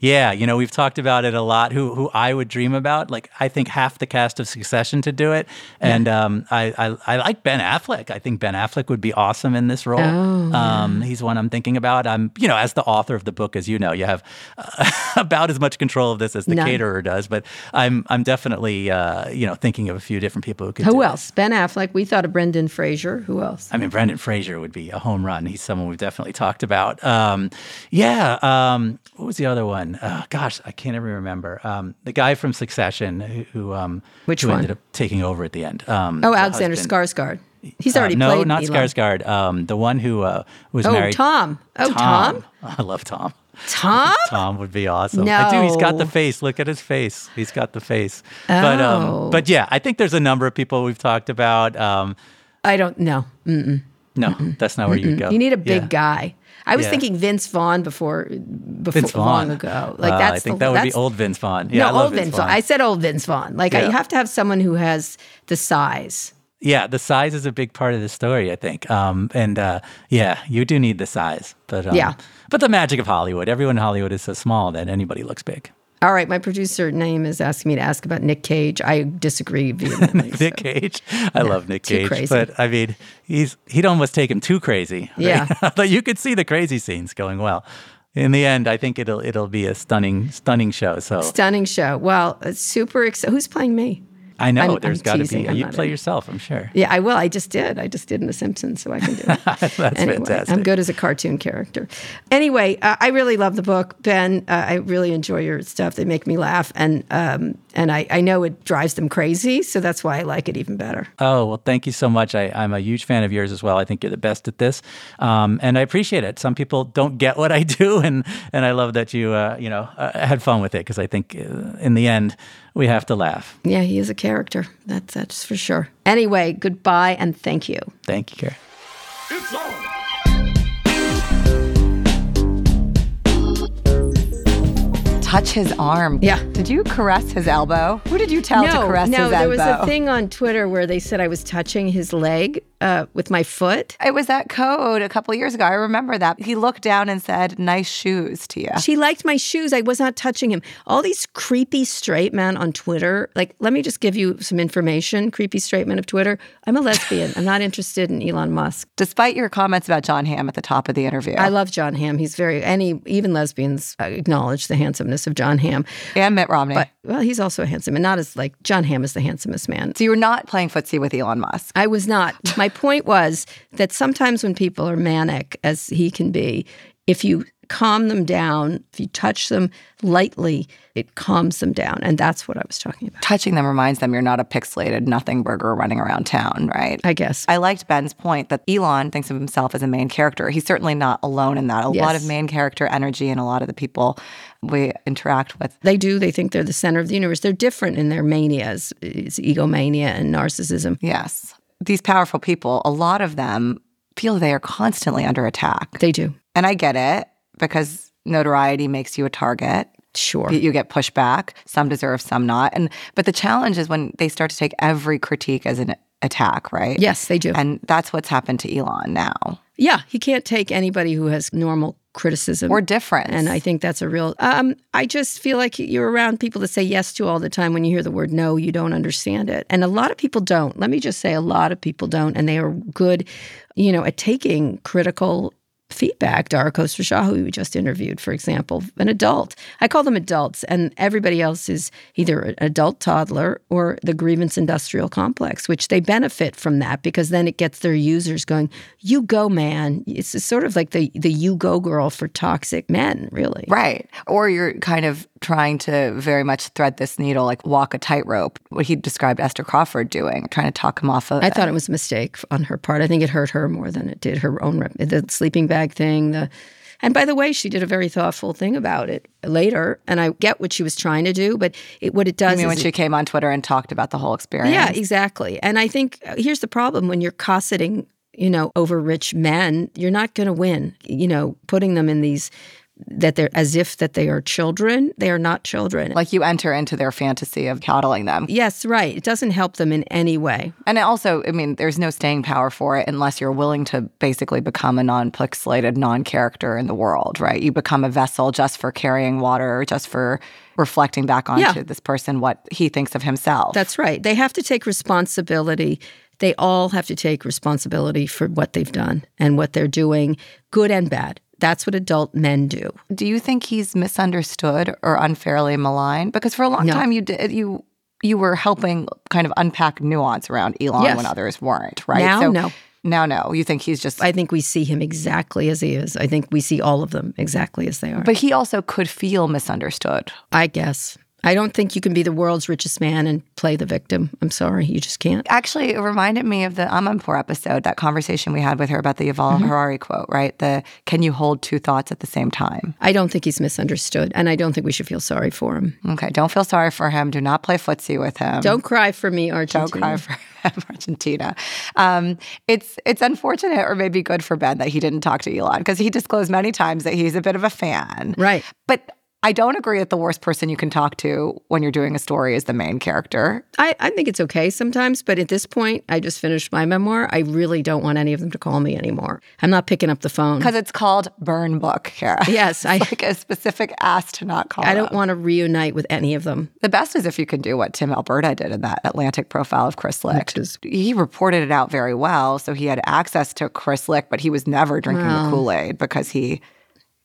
Yeah, you know, we've talked about it a lot. Who who I would dream about? Like, I think half the cast of Succession to do it, and um, I, I I like Ben Affleck. I think Ben Affleck would be awesome in this role. Oh, um, he's one I'm thinking about. I'm, you know, as the author of the book, as you know, you have uh, about as much control of this as the None. caterer does. But I'm I'm definitely uh, you know thinking of a few different people who could. Who do it. else? Ben Affleck. We thought of Brendan Fraser. Who else? I mean, Brendan Fraser would be a home run. He's someone we've definitely talked about. Um, yeah. Um, what was the other one? Uh, gosh, I can't even remember. Um, the guy from Succession who, who, um, Which who one? ended up taking over at the end. Um, Oh, the Alexander husband. Skarsgård. He's Uh, already no, played not Elon. Skarsgård. Um, the one who uh, was Oh, married. Tom. Oh, Tom. I love Tom. Tom. Tom would be awesome. I do. He's got the face. Look at his face. He's got the face. But Oh. um, but yeah, I think there's a number of people we've talked about. Um, I don't know. Mm-mm. no, that's not where you'd go. You need a big Yeah. guy. I was Yeah. thinking Vince Vaughn before, before Vince Vaughn. long ago. Like Uh, that's I think the, that would be old Vince Vaughn. Yeah, I no, old Vince Vaughn. I said old Vince Vaughn. Like Yeah. you have to have someone who has the size. Yeah, the size is a big part of the story, I think. Um, and uh, yeah, you do need the size, but um, Yeah. But the magic of Hollywood. Everyone in Hollywood is so small that anybody looks big. All right, my producer name is asking me to ask about Nick Cage. I disagree vehemently. Nick so. Cage, I love Nick Cage, crazy. but I mean, he's he'd almost take him too crazy. right? Yeah. but you could see the crazy scenes going well. In the end, I think it'll it'll be a stunning stunning show. So Stunning show. Well, super excited. Who's playing me? I know I'm- there's got to be. I'm You play yourself, I'm sure. Yeah, I will. I just did. I just did in The Simpsons, so I can do it. That's anyway, fantastic. I'm good as a cartoon character. Anyway, uh, I really love the book, Ben. Uh, I really enjoy your stuff. They make me laugh, and um, and I, I know it drives them crazy, so that's why I like it even better. Oh, well, thank you so much. I, I'm a huge fan of yours as well. I think you're the best at this. Um, and I appreciate it. Some people don't get what I do. And, and I love that you, uh, you know, uh, had fun with it because I think uh, in the end, we have to laugh. Yeah, he is a character. That's that's for sure. Anyway, goodbye and thank you. Thank you, Kara. It's on. Touch his arm. Yeah. Did you caress his elbow? Who did you tell to no, caress no, his elbow? No, there was a thing on Twitter where they said I was touching his leg uh, with my foot. It was that code a couple years ago. I remember that. He looked down and said, "Nice shoes to you." She liked my shoes. I was not touching him. All these creepy straight men on Twitter. Like, let me just give you some information. Creepy straight men of Twitter. I'm a lesbian. I'm not interested in Elon Musk. Despite your comments about Jon Hamm at the top of the interview, I love Jon Hamm. He's very any even lesbians acknowledge the handsomeness of Jon Hamm. and Mitt Romney. But well, he's also handsome, and not as like Jon Hamm is the handsomest man. so you were not playing footsie with Elon Musk. I was not. My point was that sometimes when people are manic, as he can be, if you calm them down, if you touch them lightly, it calms them down. And that's what I was talking about, Touching them reminds them you're not a pixelated nothing burger running around town, right? I guess. I liked Ben's point that Elon thinks of himself as a main character. He's certainly not alone in that. A lot of main character energy and a lot of the people we interact with. They do. They think they're the center of the universe. They're different in their manias. It's egomania and narcissism. Yes. These powerful people, a lot of them feel they are constantly under attack. They do. And I get it because notoriety makes you a target. Sure. You- get pushback. Some deserve, some not. And but the challenge is when they start to take every critique as an attack, right? Yes, they do. And that's what's happened to Elon now. Yeah, he can't take anybody who has normal criticism Or difference. And I think that's a real. Um, I just feel like you're around people that say yes to all the time. When you hear the word no, you don't understand it, and a lot of people don't. Let me just say, a lot of people don't, and they are good, you know, at taking critical feedback. Dara Khosrowshahi, who we just interviewed, for example, an adult. I call them adults, and everybody else is either an adult toddler or the grievance industrial complex, which they benefit from that because then it gets their users going, "You go, man!" It's sort of like the the "you go, girl" for toxic men, really. Right. Or you're kind of trying to very much thread this needle, like walk a tightrope, what he described Esther Crawford doing, trying to talk him off of I thought it was a mistake on her part. I think it hurt her more than it did her own rep. The sleeping bag thing, the and by the way, she did a very thoughtful thing about it later. And I get what she was trying to do, but it, what it does I mean, when it- she came on Twitter and talked about the whole experience. yeah, exactly. And I think uh, here's the problem when you're cosseting, you know, over rich men, you're not going to win. You know, putting them in these that they're as if that they are children. They are not children. Like you enter into their fantasy of coddling them. yes, right. It doesn't help them in any way. And it also, I mean, there's no staying power for it unless you're willing to basically become a non pixelated non character in the world, right? You become a vessel just for carrying water, just for reflecting back onto Yeah. this person what he thinks of himself. That's right. They have to take responsibility. They all have to take responsibility for what they've done and what they're doing, good and bad. That's what adult men do. Do you think he's misunderstood or unfairly maligned? Because for a long No. time you did you you were helping kind of unpack nuance around Elon Yes. when others weren't, right? Now, no. Now, no. You think he's just. I think we see him exactly as he is. I think we see all of them exactly as they are. but he also could feel misunderstood. I guess. I don't think you can be the world's richest man and play the victim. I'm sorry, you just can't. Actually, it reminded me of the Amanpour episode, that conversation we had with her about the Yuval Mm-hmm. Harari quote, right? The can you hold two thoughts at the same time? I don't think he's misunderstood, and I don't think we should feel sorry for him. Okay, don't feel sorry for him. Do not play footsie with him. Don't cry for me, Argentina. Don't cry for him, Argentina. Um, it's it's unfortunate or maybe good for Ben that he didn't talk to Elon because he disclosed many times that he's a bit of a fan. Right. But I don't agree that the worst person you can talk to when you're doing a story is the main character. I, I think it's okay sometimes, but at this point, I just finished my memoir. I really don't want any of them to call me anymore. I'm not picking up the phone. Because it's called Burn Book, Kara. Yes. I like a specific ask to not call. I don't want to reunite with any of them. The best is if you can do what Tim Alberta did in that Atlantic profile of Chris Licht. Is, he reported it out very well, so he had access to Chris Licht, but he was never drinking well, the Kool Aid because he.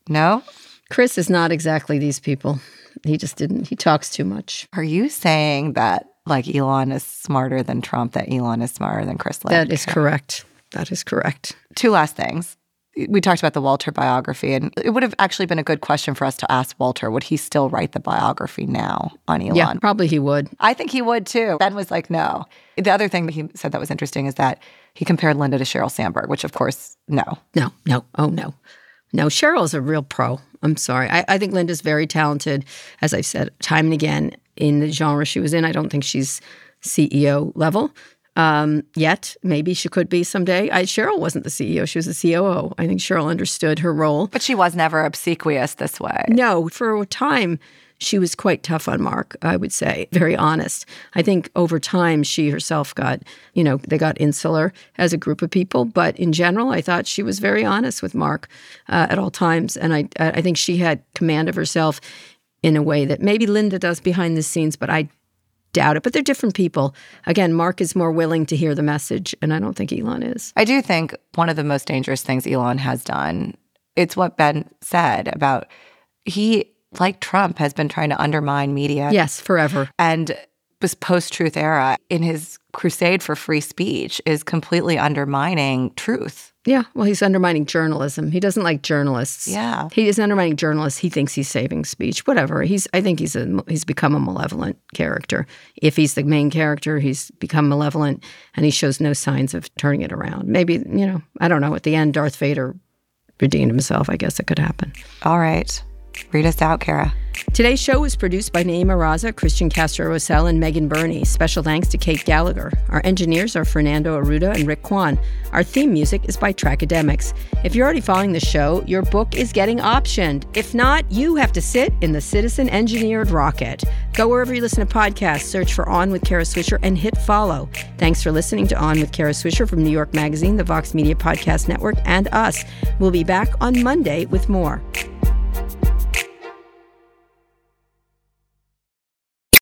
No? Chris is not exactly these people. He just didn't. He talks too much. Are you saying that like Elon is smarter than Trump? That Elon is smarter than Chris? Licht? That is correct. That is correct. Two last things. We talked about the Walter biography, and it would have actually been a good question for us to ask Walter. Would he still write the biography now on Elon? Yeah, probably he would. I think he would too. Ben was like, no. The other thing that he said that was interesting is that he compared Linda to Sheryl Sandberg, which, of course, no. No, no. Oh, no. No, Sheryl is a real pro. I'm sorry. I, I think Linda's very talented, as I've said time and again, in the genre she was in. I don't think she's CEO level um, yet. Maybe she could be someday. I, Sheryl wasn't the CEO; she was the COO. I think Sheryl understood her role, but she was never obsequious this way. No, for a time she was quite tough on Mark, I would say, very honest. I think over time she herself got, you know, they got insular as a group of people, but in general, I thought she was very honest with Mark uh, at all times, and I I think she had command of herself in a way that maybe Linda does behind the scenes, but I doubt it. But they're different people. Again, Mark is more willing to hear the message, and I don't think Elon is. I do think one of the most dangerous things Elon has done. It's what Ben said about he like Trump, has been trying to undermine media. Yes, forever. And this post truth era, in his crusade for free speech, is completely undermining truth. Yeah, well, he's undermining journalism. He doesn't like journalists. Yeah, he is undermining journalists. He thinks he's saving speech. Whatever. He's. I think he's a. He's become a malevolent character. If he's the main character, he's become malevolent, and he shows no signs of turning it around. Maybe you know. I don't know. At the end, Darth Vader redeemed himself. I guess it could happen. All right. Read us out, Kara. Today's show was produced by Nayeema Raza, Christian Castro Rosell, and Megan Burney. Special thanks to Kate Gallagher. Our engineers are Fernando Arruda and Rick Kwan. Our theme music is by Trackademics. If you're already following the show, your book is getting optioned. If not, you have to sit in the citizen engineered rocket. Go wherever you listen to podcasts, search for On with Kara Swisher, and hit follow. Thanks for listening to On with Kara Swisher from New York Magazine, the Vox Media Podcast Network, and us. We'll be back on Monday with more.